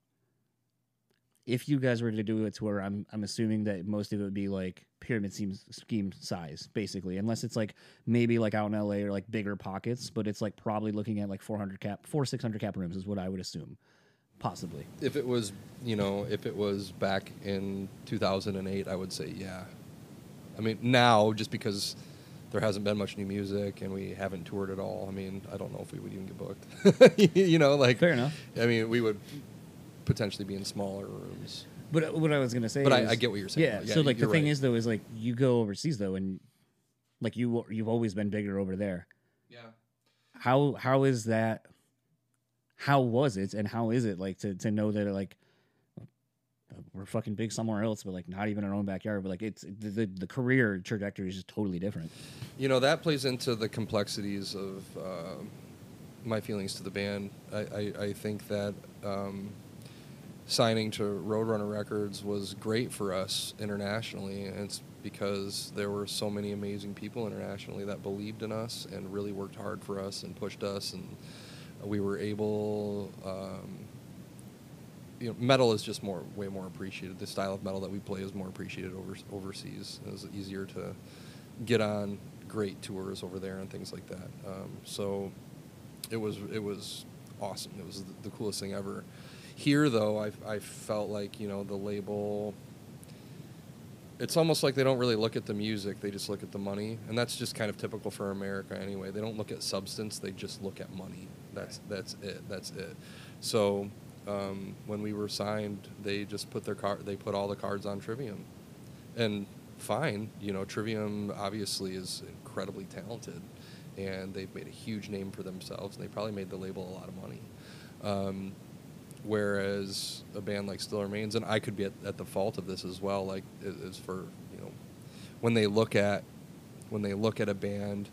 [SPEAKER 1] if you guys were to do it to where i'm i'm assuming that most of it would be like pyramid scheme, scheme size basically unless it's like maybe like out in la or like bigger pockets but it's like probably looking at like 400 cap 4 600 cap rooms is what i would assume possibly
[SPEAKER 2] If it was, you know, if it was back in 2008, I would say yeah. I mean, now just because there hasn't been much new music and we haven't toured at all. I mean, I don't know if we would even get booked. you know, like
[SPEAKER 1] Fair enough.
[SPEAKER 2] I mean, we would potentially be in smaller rooms.
[SPEAKER 1] But uh, what I was gonna say,
[SPEAKER 2] But I-
[SPEAKER 1] is-
[SPEAKER 2] I get what you're saying.
[SPEAKER 1] Yeah.
[SPEAKER 2] Yeah,
[SPEAKER 1] so like the thing
[SPEAKER 2] right.
[SPEAKER 1] is though is like you go overseas though, and like you you've always been bigger over there.
[SPEAKER 2] Yeah.
[SPEAKER 1] How how is that? How was it, and how is it like to to know that like we're fucking big somewhere else, but like not even our own backyard, but like it's the the, the career trajectory is just totally different.
[SPEAKER 2] You know, that plays into the complexities of uh, my feelings to the band. I, I, I think that um, signing to Roadrunner Records was great for us internationally, and it's because there were so many amazing people internationally that believed in us and really worked hard for us and pushed us, and we were able. Um, you know, metal is just more, way more appreciated. The style of metal that we play is more appreciated over, overseas. It's easier to get on great tours over there and things like that. Um, so it was it was awesome. It was the, the coolest thing ever. Here, though, I, I felt like you know the label. It's almost like they don't really look at the music; they just look at the money, and that's just kind of typical for America anyway. They don't look at substance; they just look at money. That's that's it. That's it. So um, when we were signed, they just put their card. They put all the cards on Trivium, and fine. You know, Trivium obviously is incredibly talented, and they've made a huge name for themselves, and they probably made the label a lot of money. Um, whereas a band like Still Remains, and I could be at, at the fault of this as well, like is for you know, when they look at when they look at a band,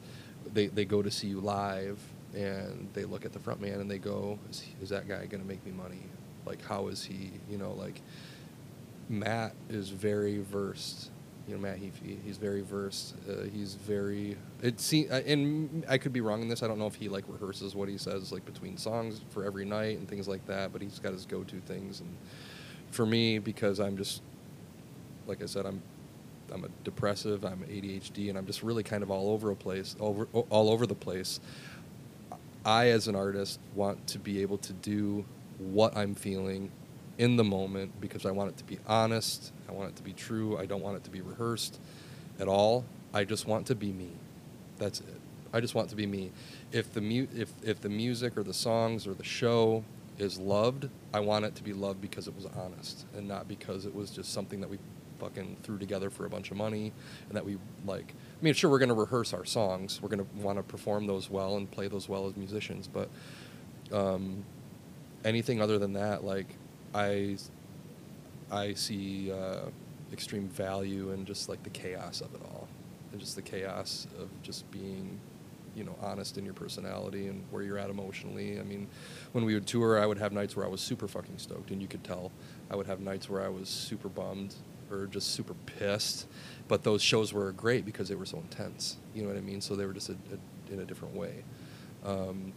[SPEAKER 2] they, they go to see you live and they look at the front man and they go, is, is that guy going to make me money? Like, how is he? You know, like Matt is very versed you know Matt Heafy. He's very versed. Uh, he's very. It seems, and I could be wrong in this. I don't know if he like rehearses what he says like between songs for every night and things like that. But he's got his go-to things. And for me, because I'm just, like I said, I'm, I'm a depressive. I'm ADHD, and I'm just really kind of all over a place, over all over the place. I, as an artist, want to be able to do what I'm feeling in the moment because I want it to be honest. I want it to be true. I don't want it to be rehearsed at all. I just want to be me. That's it. I just want to be me. If the mu- if if the music or the songs or the show is loved, I want it to be loved because it was honest and not because it was just something that we fucking threw together for a bunch of money and that we like I mean sure we're going to rehearse our songs. We're going to want to perform those well and play those well as musicians, but um, anything other than that like I I see uh, extreme value in just like the chaos of it all, and just the chaos of just being, you know, honest in your personality and where you're at emotionally. I mean, when we would tour, I would have nights where I was super fucking stoked, and you could tell. I would have nights where I was super bummed or just super pissed, but those shows were great because they were so intense. You know what I mean? So they were just a, a, in a different way. Um,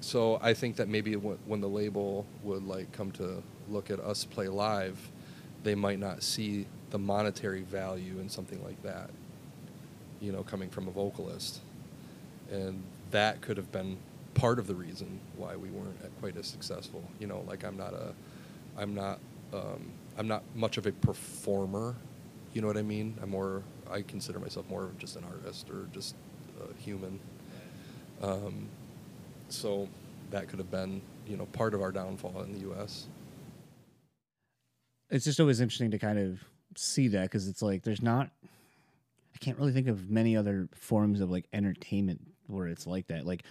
[SPEAKER 2] so I think that maybe when the label would like come to look at us play live, they might not see the monetary value in something like that. You know, coming from a vocalist, and that could have been part of the reason why we weren't quite as successful. You know, like I'm not a, I'm not, um, I'm not much of a performer. You know what I mean? I'm more. I consider myself more of just an artist or just a human. Um, so that could have been, you know, part of our downfall in the U.S.
[SPEAKER 1] It's just always interesting to kind of see that because it's like there's not. I can't really think of many other forms of like entertainment where it's like that. Like,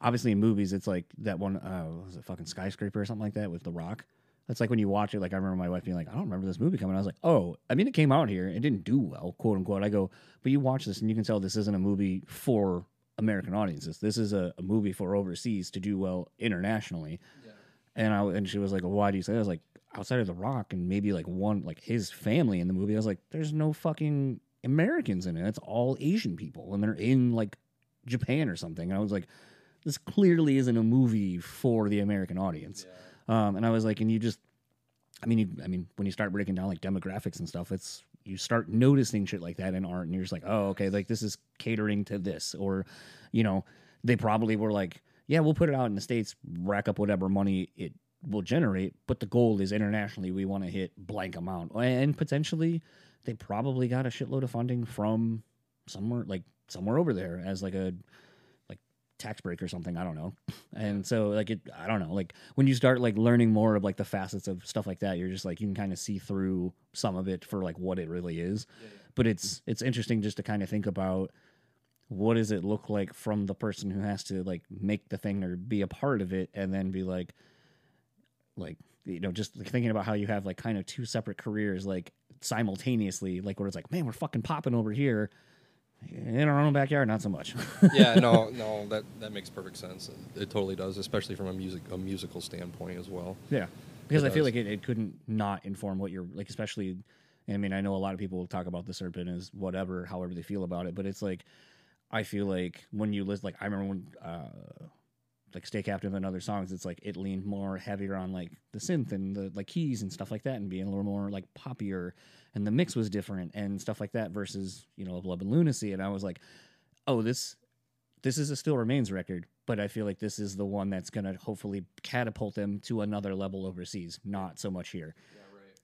[SPEAKER 1] obviously in movies, it's like that one. Uh, was it fucking skyscraper or something like that with The Rock? That's like when you watch it. Like I remember my wife being like, "I don't remember this movie coming." I was like, "Oh, I mean, it came out here. It didn't do well, quote unquote." I go, "But you watch this and you can tell this isn't a movie for American audiences. This is a, a movie for overseas to do well internationally. Yeah. And I and she was like, well, "Why do you say?" That? I was like, "Outside of The Rock and maybe like one like his family in the movie." I was like, "There's no fucking Americans in it. It's all Asian people, and they're in like Japan or something." And I was like, "This clearly isn't a movie for the American audience." Yeah. Um, and I was like, "And you just." I mean, you, I mean, when you start breaking down like demographics and stuff, it's you start noticing shit like that in art and you're just like oh okay like this is catering to this or you know they probably were like yeah we'll put it out in the states rack up whatever money it will generate but the goal is internationally we want to hit blank amount and potentially they probably got a shitload of funding from somewhere like somewhere over there as like a tax break or something. I don't know. And so like it, I don't know. Like when you start like learning more of like the facets of stuff like that, you're just like you can kind of see through some of it for like what it really is. Yeah, yeah. But it's it's interesting just to kind of think about what does it look like from the person who has to like make the thing or be a part of it, and then be like, like you know, just like, thinking about how you have like kind of two separate careers like simultaneously, like where it's like, man, we're fucking popping over here in our own backyard, not so much.
[SPEAKER 2] yeah, no, no, that that makes perfect sense. It totally does, especially from a music a musical standpoint as well.
[SPEAKER 1] Yeah, because it I does. feel like it, it couldn't not inform what you're like, especially I mean, I know a lot of people talk about the Serpent as whatever, however they feel about it, but it's like I feel like when you listen, like I remember when uh, like Stay Captive and other songs, it's like it leaned more heavier on like the synth and the like keys and stuff like that, and being a little more like poppier, and the mix was different and stuff like that versus you know Love and Lunacy, and I was like, oh this this is a Still Remains record, but I feel like this is the one that's gonna hopefully catapult them to another level overseas, not so much here.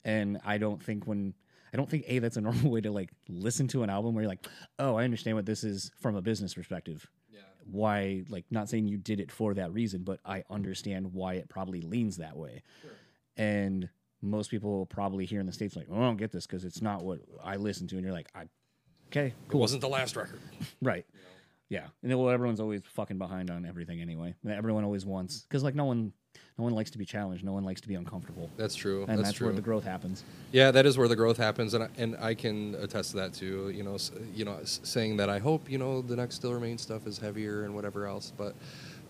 [SPEAKER 1] And I don't think when I don't think a that's a normal way to like listen to an album where you're like, oh, I understand what this is from a business perspective
[SPEAKER 2] Yeah.
[SPEAKER 1] why like not saying you did it for that reason but i understand why it probably leans that way
[SPEAKER 2] Sure.
[SPEAKER 1] and most people probably here in the states like oh, i don't get this because it's not what i listen to and you're like i okay
[SPEAKER 2] It wasn't the last record.
[SPEAKER 1] right yeah and then, well everyone's always fucking behind on everything anyway everyone always wants because like no one no one likes to be challenged no one likes to be uncomfortable
[SPEAKER 2] That's true.
[SPEAKER 1] and
[SPEAKER 2] that's,
[SPEAKER 1] that's,
[SPEAKER 2] true.
[SPEAKER 1] where the growth happens
[SPEAKER 2] Yeah, that is where the growth happens, and I, and I can attest to that too. You know, you know, saying that I hope you know the next Still Remains stuff is heavier and whatever else. But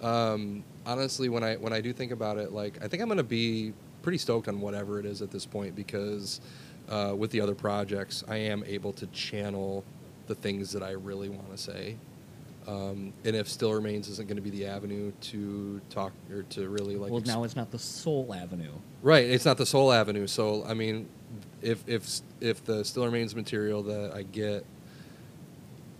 [SPEAKER 2] um, honestly, when I when I do think about it, like I think I'm gonna be pretty stoked on whatever it is at this point because uh, with the other projects, I am able to channel the things that I really want to say. Um, and if Still Remains isn't going to be the avenue to talk or to really like
[SPEAKER 1] well
[SPEAKER 2] ex-
[SPEAKER 1] now it's not the sole avenue
[SPEAKER 2] Right, it's not the sole avenue. So I mean, if if if the still remains material that I get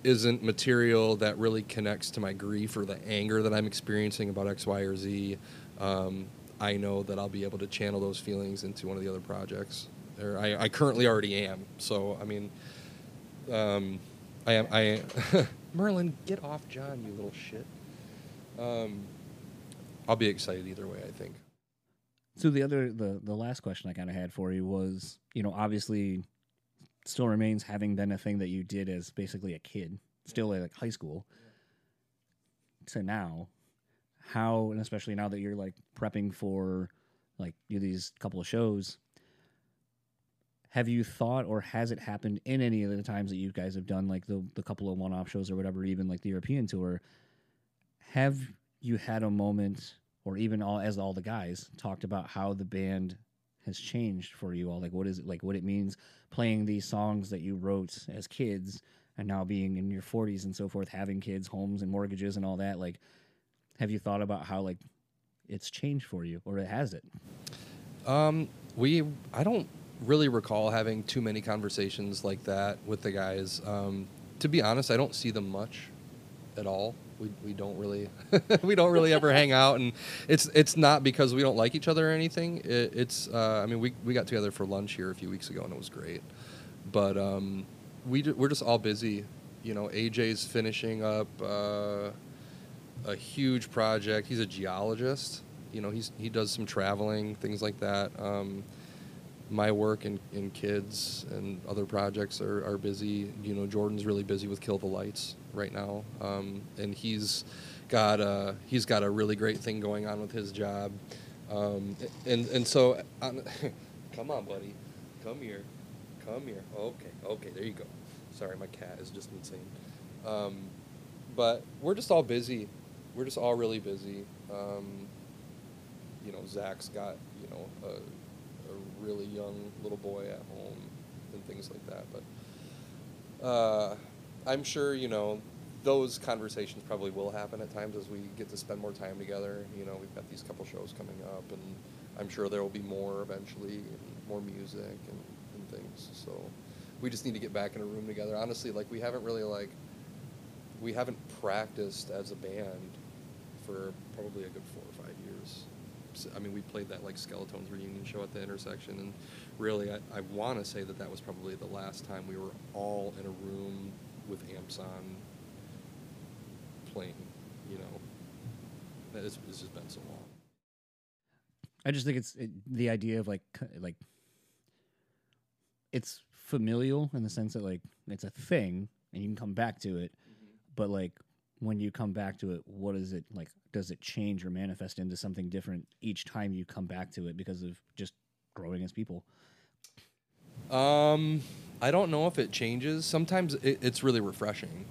[SPEAKER 2] isn't material that really connects to my grief or the anger that I'm experiencing about X, Y, or Z, um, I know that I'll be able to channel those feelings into one of the other projects. Or I, I currently already am. So I mean, um, I am I Merlin, get off John, you little shit. Um, I'll be excited either way. I think.
[SPEAKER 1] So the other the the last question I kind of had for you was, you know, obviously still remains having been a thing that you did as basically a kid, still at like high school. To now, how and especially now that you're like prepping for like you these couple of shows, have you thought or has it happened in any of the times that you guys have done like the the couple of one off shows or whatever, even like the European tour? Have you had a moment or even all as all the guys talked about how the band has changed for you all like what is it like what it means playing these songs that you wrote as kids and now being in your 40s and so forth having kids homes and mortgages and all that like have you thought about how like it's changed for you or it has it
[SPEAKER 2] Um, we I don't really recall having too many conversations like that with the guys. Um, to be honest, I don't see them much at all. We, we don't really we don't really ever hang out, and it's it's not because we don't like each other or anything. It, it's uh, I mean we we got together for lunch here a few weeks ago and it was great, but um, we we're just all busy. You know, AJ's finishing up uh, a huge project. He's a geologist. You know, he's he does some traveling, things like that. Um, my work and, and kids and other projects are, are busy. You know, Jordan's really busy with Kill the Lights right now, um, and he's got a he's got a really great thing going on with his job. Um, and and so, on, come on, buddy, come here, come here. Okay, okay, there you go. Sorry, my cat is just insane. Um, but we're just all busy. We're just all really busy. Um, you know, Zach's got you know a, a really young little boy at home and things like that. But uh, I'm sure you know those conversations probably will happen at times as we get to spend more time together. You know, we've got these couple shows coming up, and I'm sure there will be more eventually, and more music and, and things. So we just need to get back in a room together. Honestly, like we haven't really like we haven't practiced as a band for probably a good four or five years. So, I mean, we played that like Skeletons reunion show at the intersection, and really, I, I want to say that that was probably the last time we were all in a room with amps on playing. You know, that is, it's just been so long.
[SPEAKER 1] I just think it's it, the idea of like like it's familial in the sense that like it's a thing and you can come back to it, mm-hmm. but like when you come back to it, what is it like? Does it change or manifest into something different each time you come back to it because of just growing as people?
[SPEAKER 2] Um, I don't know if it changes. Sometimes it, it's really refreshing.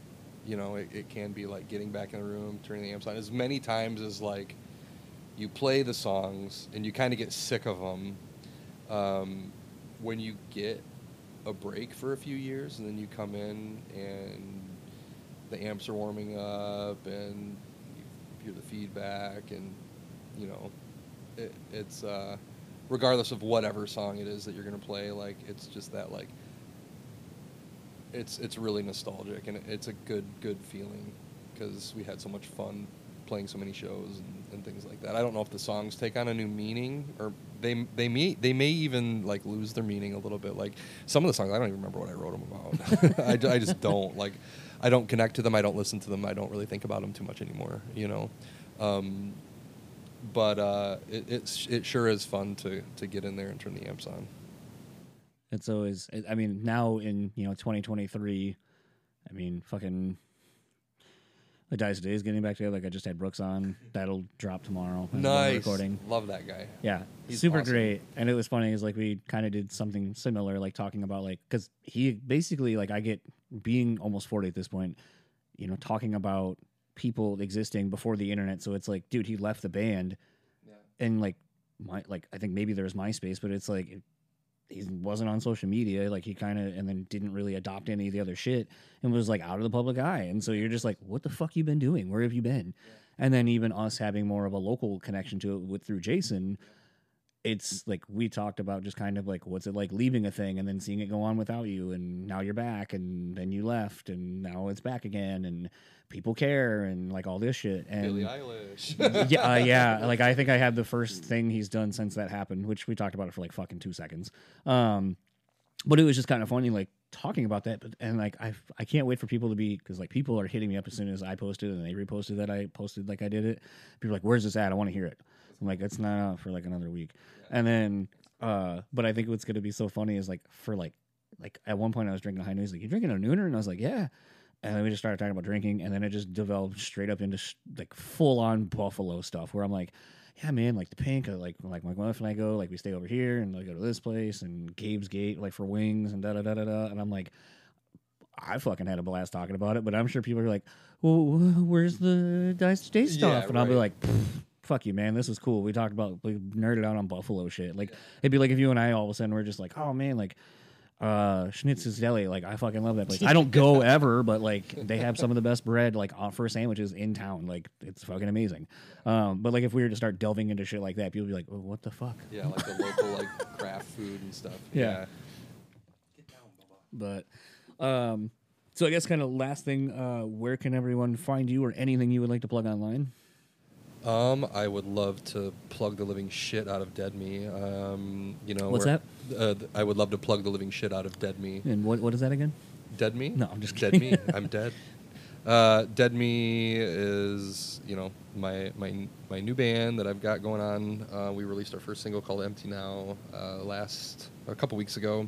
[SPEAKER 2] You know, it, it can be like getting back in the room, turning the amps on. As many times as like you play the songs and you kind of get sick of them. Um, when you get a break for a few years, and then you come in and the amps are warming up, and you hear the feedback, and you know, it, it's uh, regardless of whatever song it is that you're gonna play, like it's just that like it's it's really nostalgic, and it's a good good feeling because we had so much fun playing so many shows and, and things like that. I don't know if the songs take on a new meaning or they they may they may even like lose their meaning a little bit. Like some of the songs, I don't even remember what I wrote them about. I, I just don't like. I don't connect to them. I don't listen to them. I don't really think about them too much anymore. You know. Um, but uh, it it's, it sure is fun to to get in there and turn the amps on.
[SPEAKER 1] It's always. I mean, now in you know 2023, I mean, fucking. The Dice Today is getting back together. Like I just had Brooks on. That'll drop tomorrow.
[SPEAKER 2] Nice.
[SPEAKER 1] Recording.
[SPEAKER 2] Love that guy.
[SPEAKER 1] Yeah,
[SPEAKER 2] He's
[SPEAKER 1] super
[SPEAKER 2] awesome.
[SPEAKER 1] great. And it was funny is like we kind of did something similar, like talking about like because he basically like I get being almost forty at this point, you know, talking about people existing before the internet. So it's like, dude, he left the band, yeah. and like my like I think maybe there's MySpace, but it's like. He wasn't on social media, like he kind of, and then didn't really adopt any of the other shit, and was like out of the public eye. And so you're just like, what the fuck you been doing? Where have you been? And then even us having more of a local connection to it with through Jason, it's like we talked about just kind of like what's it like leaving a thing and then seeing it go on without you and now you're back and then you left and now it's back again and people care and like all this shit and
[SPEAKER 2] Billie Eilish.
[SPEAKER 1] yeah, uh, yeah. Like I think I had the first thing he's done since that happened, which we talked about it for like fucking two seconds. Um, but it was just kind of funny, like talking about that. But and like I, I can't wait for people to be because like people are hitting me up as soon as I posted and they reposted that I posted like I did it. People are like, "Where's this at? I want to hear it." I'm like, "It's not out for like another week." And then, uh, but I think what's gonna be so funny is like for like, like at one point I was drinking a high noon. He's like, "You drinking a nooner?" And I was like, "Yeah." And then we just started talking about drinking, and then it just developed straight up into sh- like full on Buffalo stuff, where I'm like, yeah, man, like the pink, uh, like like my wife and I go, like we stay over here and like go to this place and Gabe's Gate, like for wings and da da da da da. And I'm like, I fucking had a blast talking about it, but I'm sure people are like, well, where's the Dice Today stuff?
[SPEAKER 2] Yeah,
[SPEAKER 1] and I'll be
[SPEAKER 2] right.
[SPEAKER 1] like. "Pfft, Fuck you, man. This is cool. We talked about we nerded out on Buffalo shit. Like it'd be like if you and I all of a sudden were just like, oh man, like uh Schnitz's Deli. Like I fucking love that place. I don't go ever, but like they have some of the best bread like for sandwiches in town. Like it's fucking amazing. Um, but like if we were to start delving into shit like that, people would be like, oh, what the fuck?
[SPEAKER 2] yeah, like the local like craft food and stuff.
[SPEAKER 1] Yeah. But um, so I guess kind of last thing, uh, where can everyone find you or anything you would like to plug online?
[SPEAKER 2] Um, I would love to plug the living shit out of Dead Me. Um, you know,
[SPEAKER 1] What's
[SPEAKER 2] we're- Uh, th- I would love to plug the living shit out of Dead Me.
[SPEAKER 1] And what what is that again?
[SPEAKER 2] Dead Me?
[SPEAKER 1] No, I'm just
[SPEAKER 2] Dead. Me. I'm dead. Uh, Dead Me is you know my my my new band that I've got going on. Uh, we released our first single called Empty Now uh, last a couple weeks ago,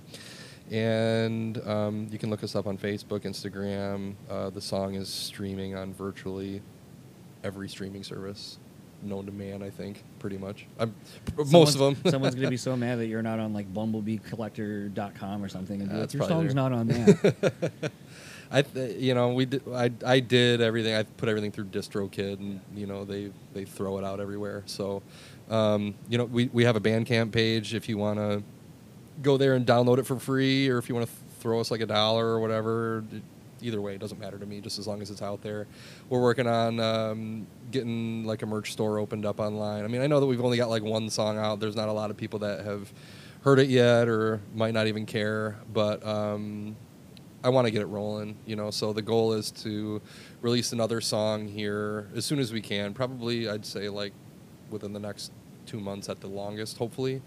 [SPEAKER 2] and um, you can look us up on Facebook, Instagram. Uh, the song is streaming on virtually every streaming service known to man. I think pretty much. I'm, most of them.
[SPEAKER 1] Someone's- someone's gonna be so mad that you're not on like bumblebeecollector.com or something and be like, your song's not on that.
[SPEAKER 2] I, th- you know, we did, I, I did everything. I put everything through DistroKid, and you know, they they throw it out everywhere. So, um, you know, we we have a Bandcamp page if you want to go there and download it for free, or if you want to throw us like a dollar or whatever. It- Either way, it doesn't matter to me, just as long as it's out there. We're working on um, getting like a merch store opened up online. I mean, I know that we've only got like one song out. There's not a lot of people that have heard it yet, or might not even care. But um, I want to get it rolling, you know. So the goal is to release another song here as soon as we can. Probably, I'd say like within the next two months at the longest, hopefully.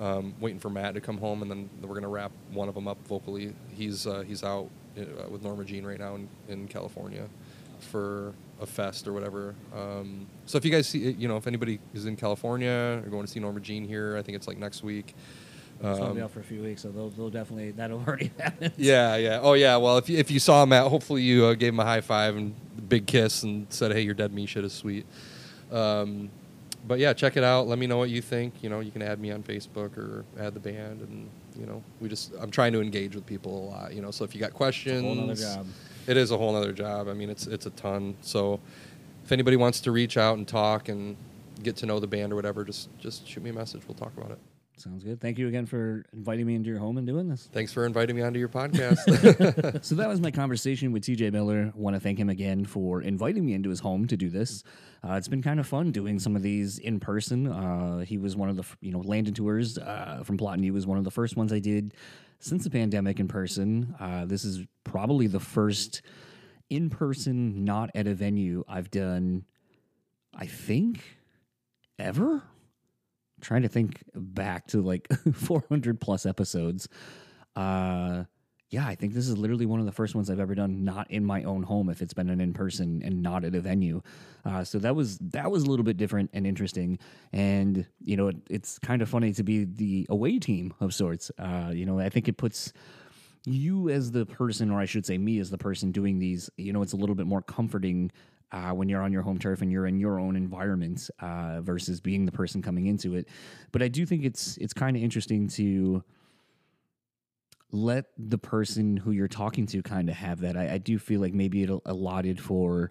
[SPEAKER 2] Um, waiting for Matt to come home, and then we're gonna wrap one of them up vocally. He's uh, he's out uh, with Norma Jean right now in, in California for a fest or whatever. Um, so if you guys see, you know, if anybody is in California or going to see Norma Jean here, I think it's like next week.
[SPEAKER 1] It's gonna
[SPEAKER 2] Um,
[SPEAKER 1] be out for a few weeks, so they'll, they'll definitely that'll already happen.
[SPEAKER 2] yeah, yeah. Oh, yeah. Well, if you, if you saw Matt, hopefully you uh, gave him a high five and a big kiss and said, "Hey, your dead me shit is sweet." Um, but yeah, check it out. Let me know what you think. You know, you can add me on Facebook or add the band, and you know, we just I'm trying to engage with people a lot. You know, so if you got questions,
[SPEAKER 1] whole nother job.
[SPEAKER 2] It is a whole other job. I mean, it's it's a ton. So if anybody wants to reach out and talk and get to know the band or whatever, just just shoot me a message. We'll talk about it.
[SPEAKER 1] Sounds good. Thank you again for inviting me into your home and doing this.
[SPEAKER 2] Thanks for inviting me onto your podcast.
[SPEAKER 1] so that was my conversation with TJ Miller. Want to thank him again for inviting me into his home to do this. Uh, it's been kind of fun doing some of these in person. Uh, he was one of the you know Landon Tewers uh, from Plot was one of the first ones I did since the pandemic in person. Uh, this is probably the first in person, not at a venue I've done. I think ever trying to think back to like 400 plus episodes. Uh, yeah, I think this is literally one of the first ones I've ever done not in my own home if it's been an in person and not at a venue. Uh, so that was that was a little bit different and interesting. And you know, it, it's kind of funny to be the away team of sorts. Uh, you know, I think it puts you as the person, or I should say, me as the person doing these. You know, it's a little bit more comforting uh, when you're on your home turf and you're in your own environment uh, versus being the person coming into it. But I do think it's it's kind of interesting to let the person who you're talking to kind of have that. I, I do feel like maybe it allotted for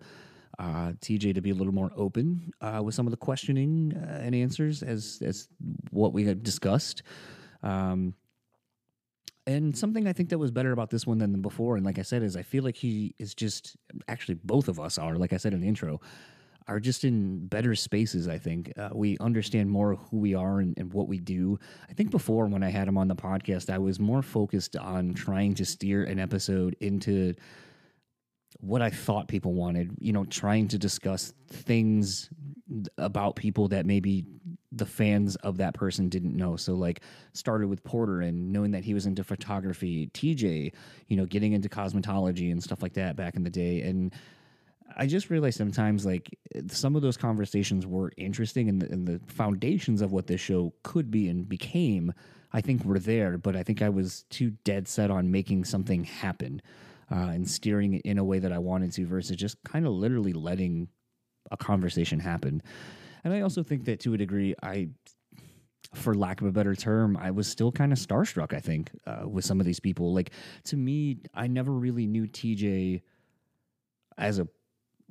[SPEAKER 1] uh, TJ to be a little more open uh, with some of the questioning uh, and answers as as what we discussed. Um, and something I think that was better about this one than before, and like I said, is I feel like he is just actually both of us are, like I said in the intro, are just in better spaces. I think uh, we understand more who we are and, and, what we do. I think before when I had him on the podcast, I was more focused on trying to steer an episode into what I thought people wanted, you know, trying to discuss things about people that maybe the fans of that person didn't know. So like started with Porter and knowing that he was into photography, TJ, you know, getting into cosmetology and stuff like that back in the day. And I just realized sometimes like some of those conversations were interesting and the, and the foundations of what this show could be and became, I think were there, but I think I was too dead set on making something happen uh, and steering it in a way that I wanted to versus just kind of literally letting a conversation happen. And I also think that to a degree, I, for lack of a better term, I was still kind of starstruck, I think, uh, with some of these people. Like, to me, I never really knew TJ as a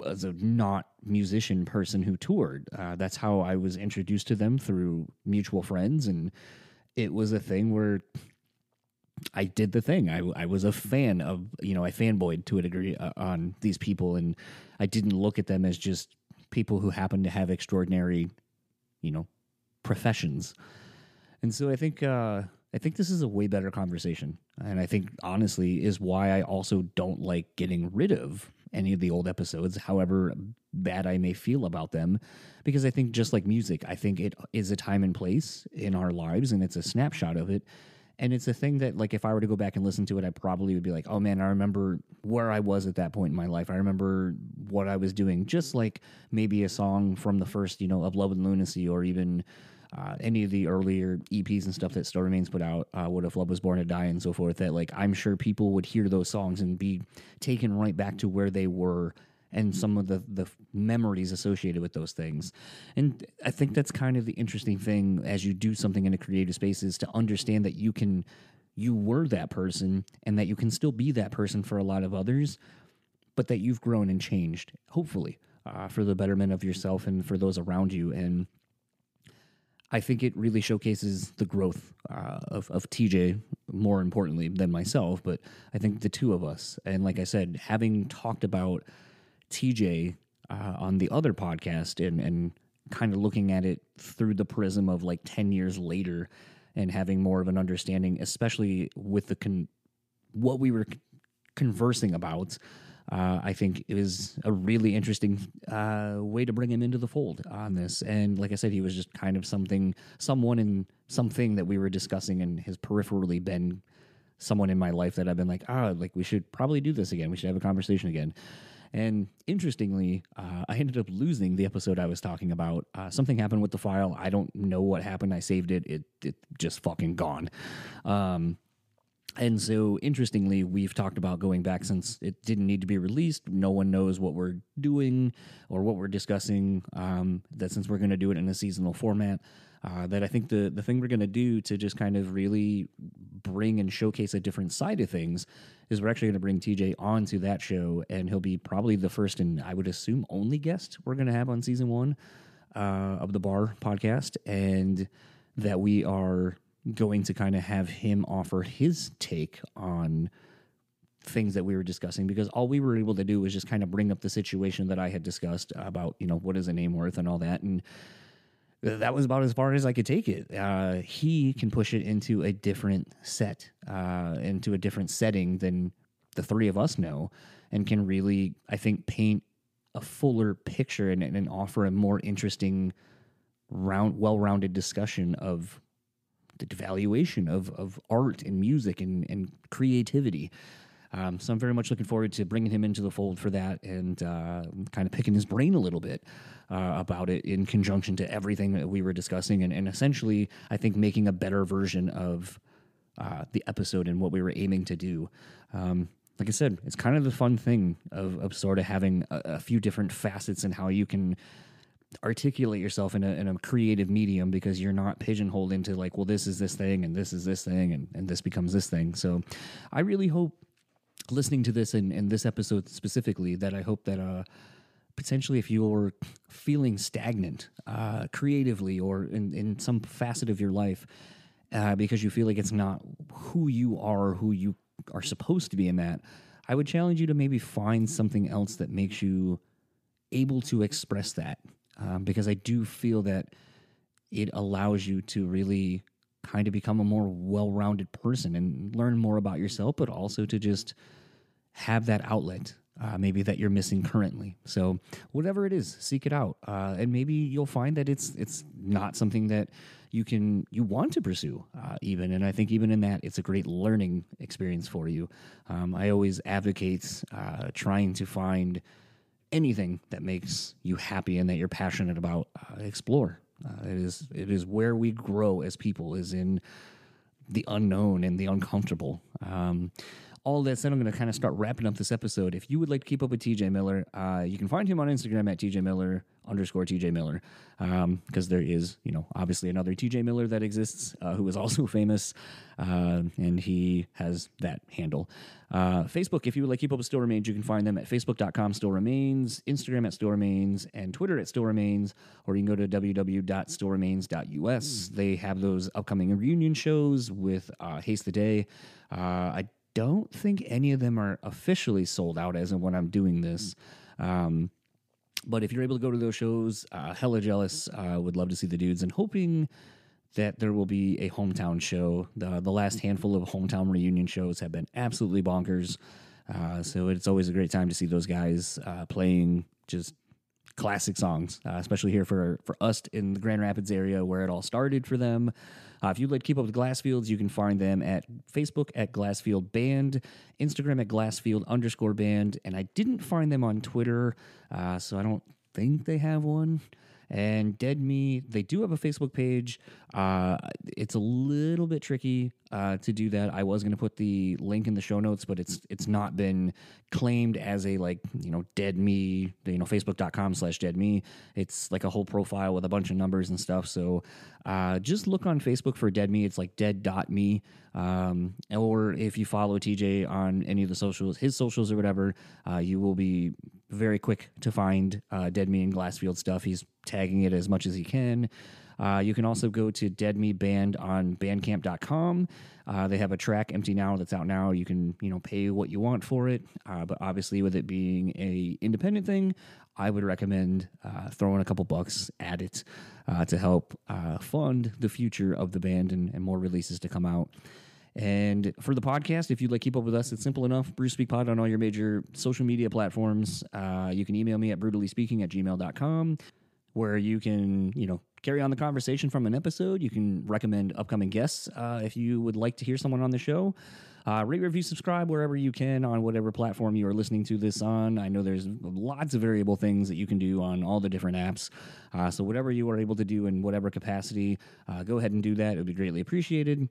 [SPEAKER 1] as a not musician person who toured. Uh, that's how I was introduced to them through mutual friends, and it was a thing where I did the thing. I, I was a fan of, you know, I fanboyed to a degree uh, on these people, and I didn't look at them as just people who happen to have extraordinary, you know, professions. And so I think uh, I think this is a way better conversation, and I think honestly is why I also don't like getting rid of any of the old episodes, however bad I may feel about them, because I think just like music, I think it is a time and place in our lives, and it's a snapshot of it and it's a thing that like if i were to go back and listen to it i probably would be like oh man i remember where i was at that point in my life. I remember what i was doing. Just like maybe a song from the first you know of love and lunacy or even uh, any of the earlier eps and stuff that still remains put out uh, what if love was born to die and so forth that like i'm sure people would hear those songs and be taken right back to where they were and some of the the memories associated with those things. And I think that's kind of the interesting thing as you do something in a creative space is to understand that you can you were that person and that you can still be that person for a lot of others, but that you've grown and changed, hopefully, uh, for the betterment of yourself and for those around you. And I think it really showcases the growth uh, of, of TJ more importantly than myself, but I think the two of us. And like I said, having talked about TJ uh, on the other podcast and, and kind of looking at it through the prism of like 10 years later and having more of an understanding, especially with the con- what we were conversing about. Uh, I think it was a really interesting uh, way to bring him into the fold on this. And like I said, he was just kind of something, someone in something that we were discussing and has peripherally been someone in my life that I've been like, ah, like we should probably do this again. We should have a conversation again. And interestingly, uh, I ended up losing the episode I was talking about. Uh, something happened with the file. I don't know what happened. I saved it. It it just fucking gone. Um, and so, interestingly, we've talked about going back since it didn't need to be released. No one knows what we're doing or what we're discussing. Um, that since we're going to do it in a seasonal format, uh, that I think the the thing we're going to do to just kind of really bring and showcase a different side of things is we're actually going to bring TJ onto that show, and he'll be probably the first and I would assume only guest we're going to have on season one uh, of the Bar podcast, and that we are going to kind of have him offer his take on things that we were discussing because all we were able to do was just kind of bring up the situation that I had discussed about, you know, what is a name worth and all that. And that was about as far as I could take it. Uh, he can push it into a different set, uh, into a different setting than the three of us know, and can really, I think, paint a fuller picture and, and offer a more interesting, round, well-rounded discussion of the devaluation of of art and music and and creativity. Um, so I'm very much looking forward to bringing him into the fold for that and uh, kind of picking his brain a little bit uh, about it in conjunction to everything that we were discussing and, and essentially I think making a better version of uh, the episode and what we were aiming to do. Um, like I said, it's kind of the fun thing of, of sort of having a, a few different facets and how you can articulate yourself in a, in a creative medium because you're not pigeonholed into like, well, this is this thing and this is this thing and, and this becomes this thing. So I really hope listening to this and, and this episode specifically that I hope that uh, potentially if you're feeling stagnant uh, creatively or in, in some facet of your life uh, because you feel like it's not who you are, who you are supposed to be in that, I would challenge you to maybe find something else that makes you able to express that um, because I do feel that it allows you to really kind of become a more well-rounded person and learn more about yourself, but also to just have that outlet. Uh, maybe that you're missing currently. So whatever it is, seek it out, uh, and maybe you'll find that it's it's not something that you can you want to pursue uh, even. And I think even in that, it's a great learning experience for you. Um, I always advocate uh, trying to find anything that makes you happy and that you're passionate about. Uh, explore. Uh, it is it is where we grow as people. Is in the unknown and the uncomfortable. Um, all that said, I'm going to kind of start wrapping up this episode. If you would like to keep up with TJ Miller, uh, you can find him on Instagram at TJ Miller underscore TJ Miller, because um, there is, you know, obviously another TJ Miller that exists uh, who is also famous, uh, and he has that handle. Uh, Facebook, if you would like to keep up with Still Remains, you can find them at facebook.com Still Remains, Instagram at Still Remains, and Twitter at Still Remains, or you can go to www.stillremains.us. They have those upcoming reunion shows with uh, Haste the Day. Uh, I don't think any of them are officially sold out as of when I'm doing this. Um, but if you're able to go to those shows, uh, hella jealous. Uh, would love to see the dudes and hoping that there will be a hometown show. The, the last handful of hometown reunion shows have been absolutely bonkers. Uh, so it's always a great time to see those guys uh, playing just classic songs, uh, especially here for for us in the Grand Rapids area where it all started for them. Uh, if you'd like to keep up with Glassfields, you can find them at Facebook at Glassfield Band, Instagram at Glassfield underscore band, and I didn't find them on Twitter, uh, so I don't think they have one. And Dead Me, they do have a Facebook page. Uh, it's a little bit tricky uh, to do that. I was going to put the link in the show notes, but it's it's not been claimed as a like you know Dead Me, you know Facebook.com slash Dead Me. It's like a whole profile with a bunch of numbers and stuff. So uh, just look on Facebook for Dead Me. It's like dead.me. Um, or if you follow TJ on any of the socials, his socials or whatever, uh, you will be very quick to find uh, Dead Me and Glassfield stuff. He's tagging it as much as he can. Uh, you can also go to Dead Me Band on Bandcamp.com. Uh, they have a track empty now that's out now. You can you know pay what you want for it, uh, but obviously with it being a independent thing, I would recommend uh, throwing a couple bucks at it uh, to help uh, fund the future of the band and, and more releases to come out. And for the podcast, if you'd like keep up with us, it's simple enough. Brew Speak Pod on all your major social media platforms. Uh, you can email me at brewtallyspeaking at gmail.com, where you can, you know, carry on the conversation from an episode. You can recommend upcoming guests uh, if you would like to hear someone on the show. Uh, rate, review, subscribe wherever you can on whatever platform you are listening to this on. I know there's lots of variable things that you can do on all the different apps. Uh, so, whatever you are able to do in whatever capacity, uh, go ahead and do that. It would be greatly appreciated.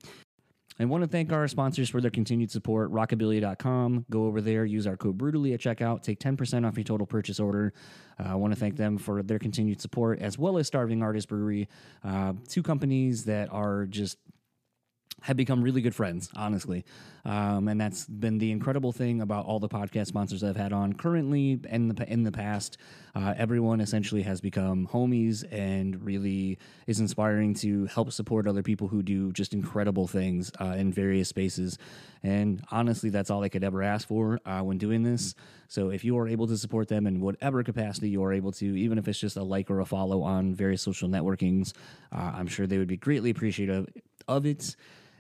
[SPEAKER 1] I want to thank our sponsors for their continued support. Rockabilia.com. Go over there, use our code Brewtally at checkout, take 10% off your total purchase order. Uh, I want to thank them for their continued support, as well as Starving Artist Brewery, uh, two companies that are just have become really good friends, honestly. Um, and that's been the incredible thing about all the podcast sponsors I've had on currently and in the, in the past. Uh, everyone essentially has become homies and really is inspiring to help support other people who do just incredible things uh, in various spaces. And honestly, that's all I could ever ask for uh, when doing this. So if you are able to support them in whatever capacity you are able to, even if it's just a like or a follow on various social networkings, uh, I'm sure they would be greatly appreciative of it.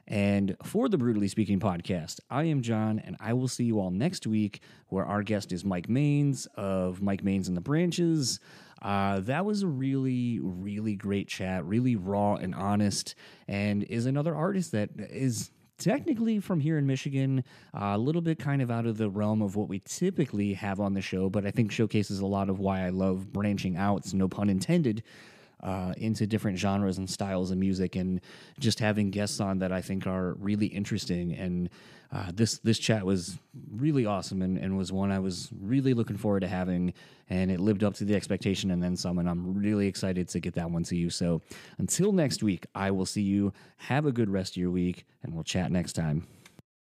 [SPEAKER 1] And for the Brewtally Speaking podcast, I am John, and I will see you all next week, where our guest is Mike Mains of Mike Mains and the Branches. Uh, that was a really, really great chat, really raw and honest, and is another artist that is technically from here in Michigan, uh, a little bit kind of out of the realm of what we typically have on the show, but I think showcases a lot of why I love branching out, no pun intended, uh, into different genres and styles of music, and just having guests on that I think are really interesting. And uh, this this chat was really awesome, and, and was one I was really looking forward to having, and it lived up to the expectation and then some. And I'm really excited to get that one to you. So until next week, I will see you. Have a good rest of your week, and we'll chat next time.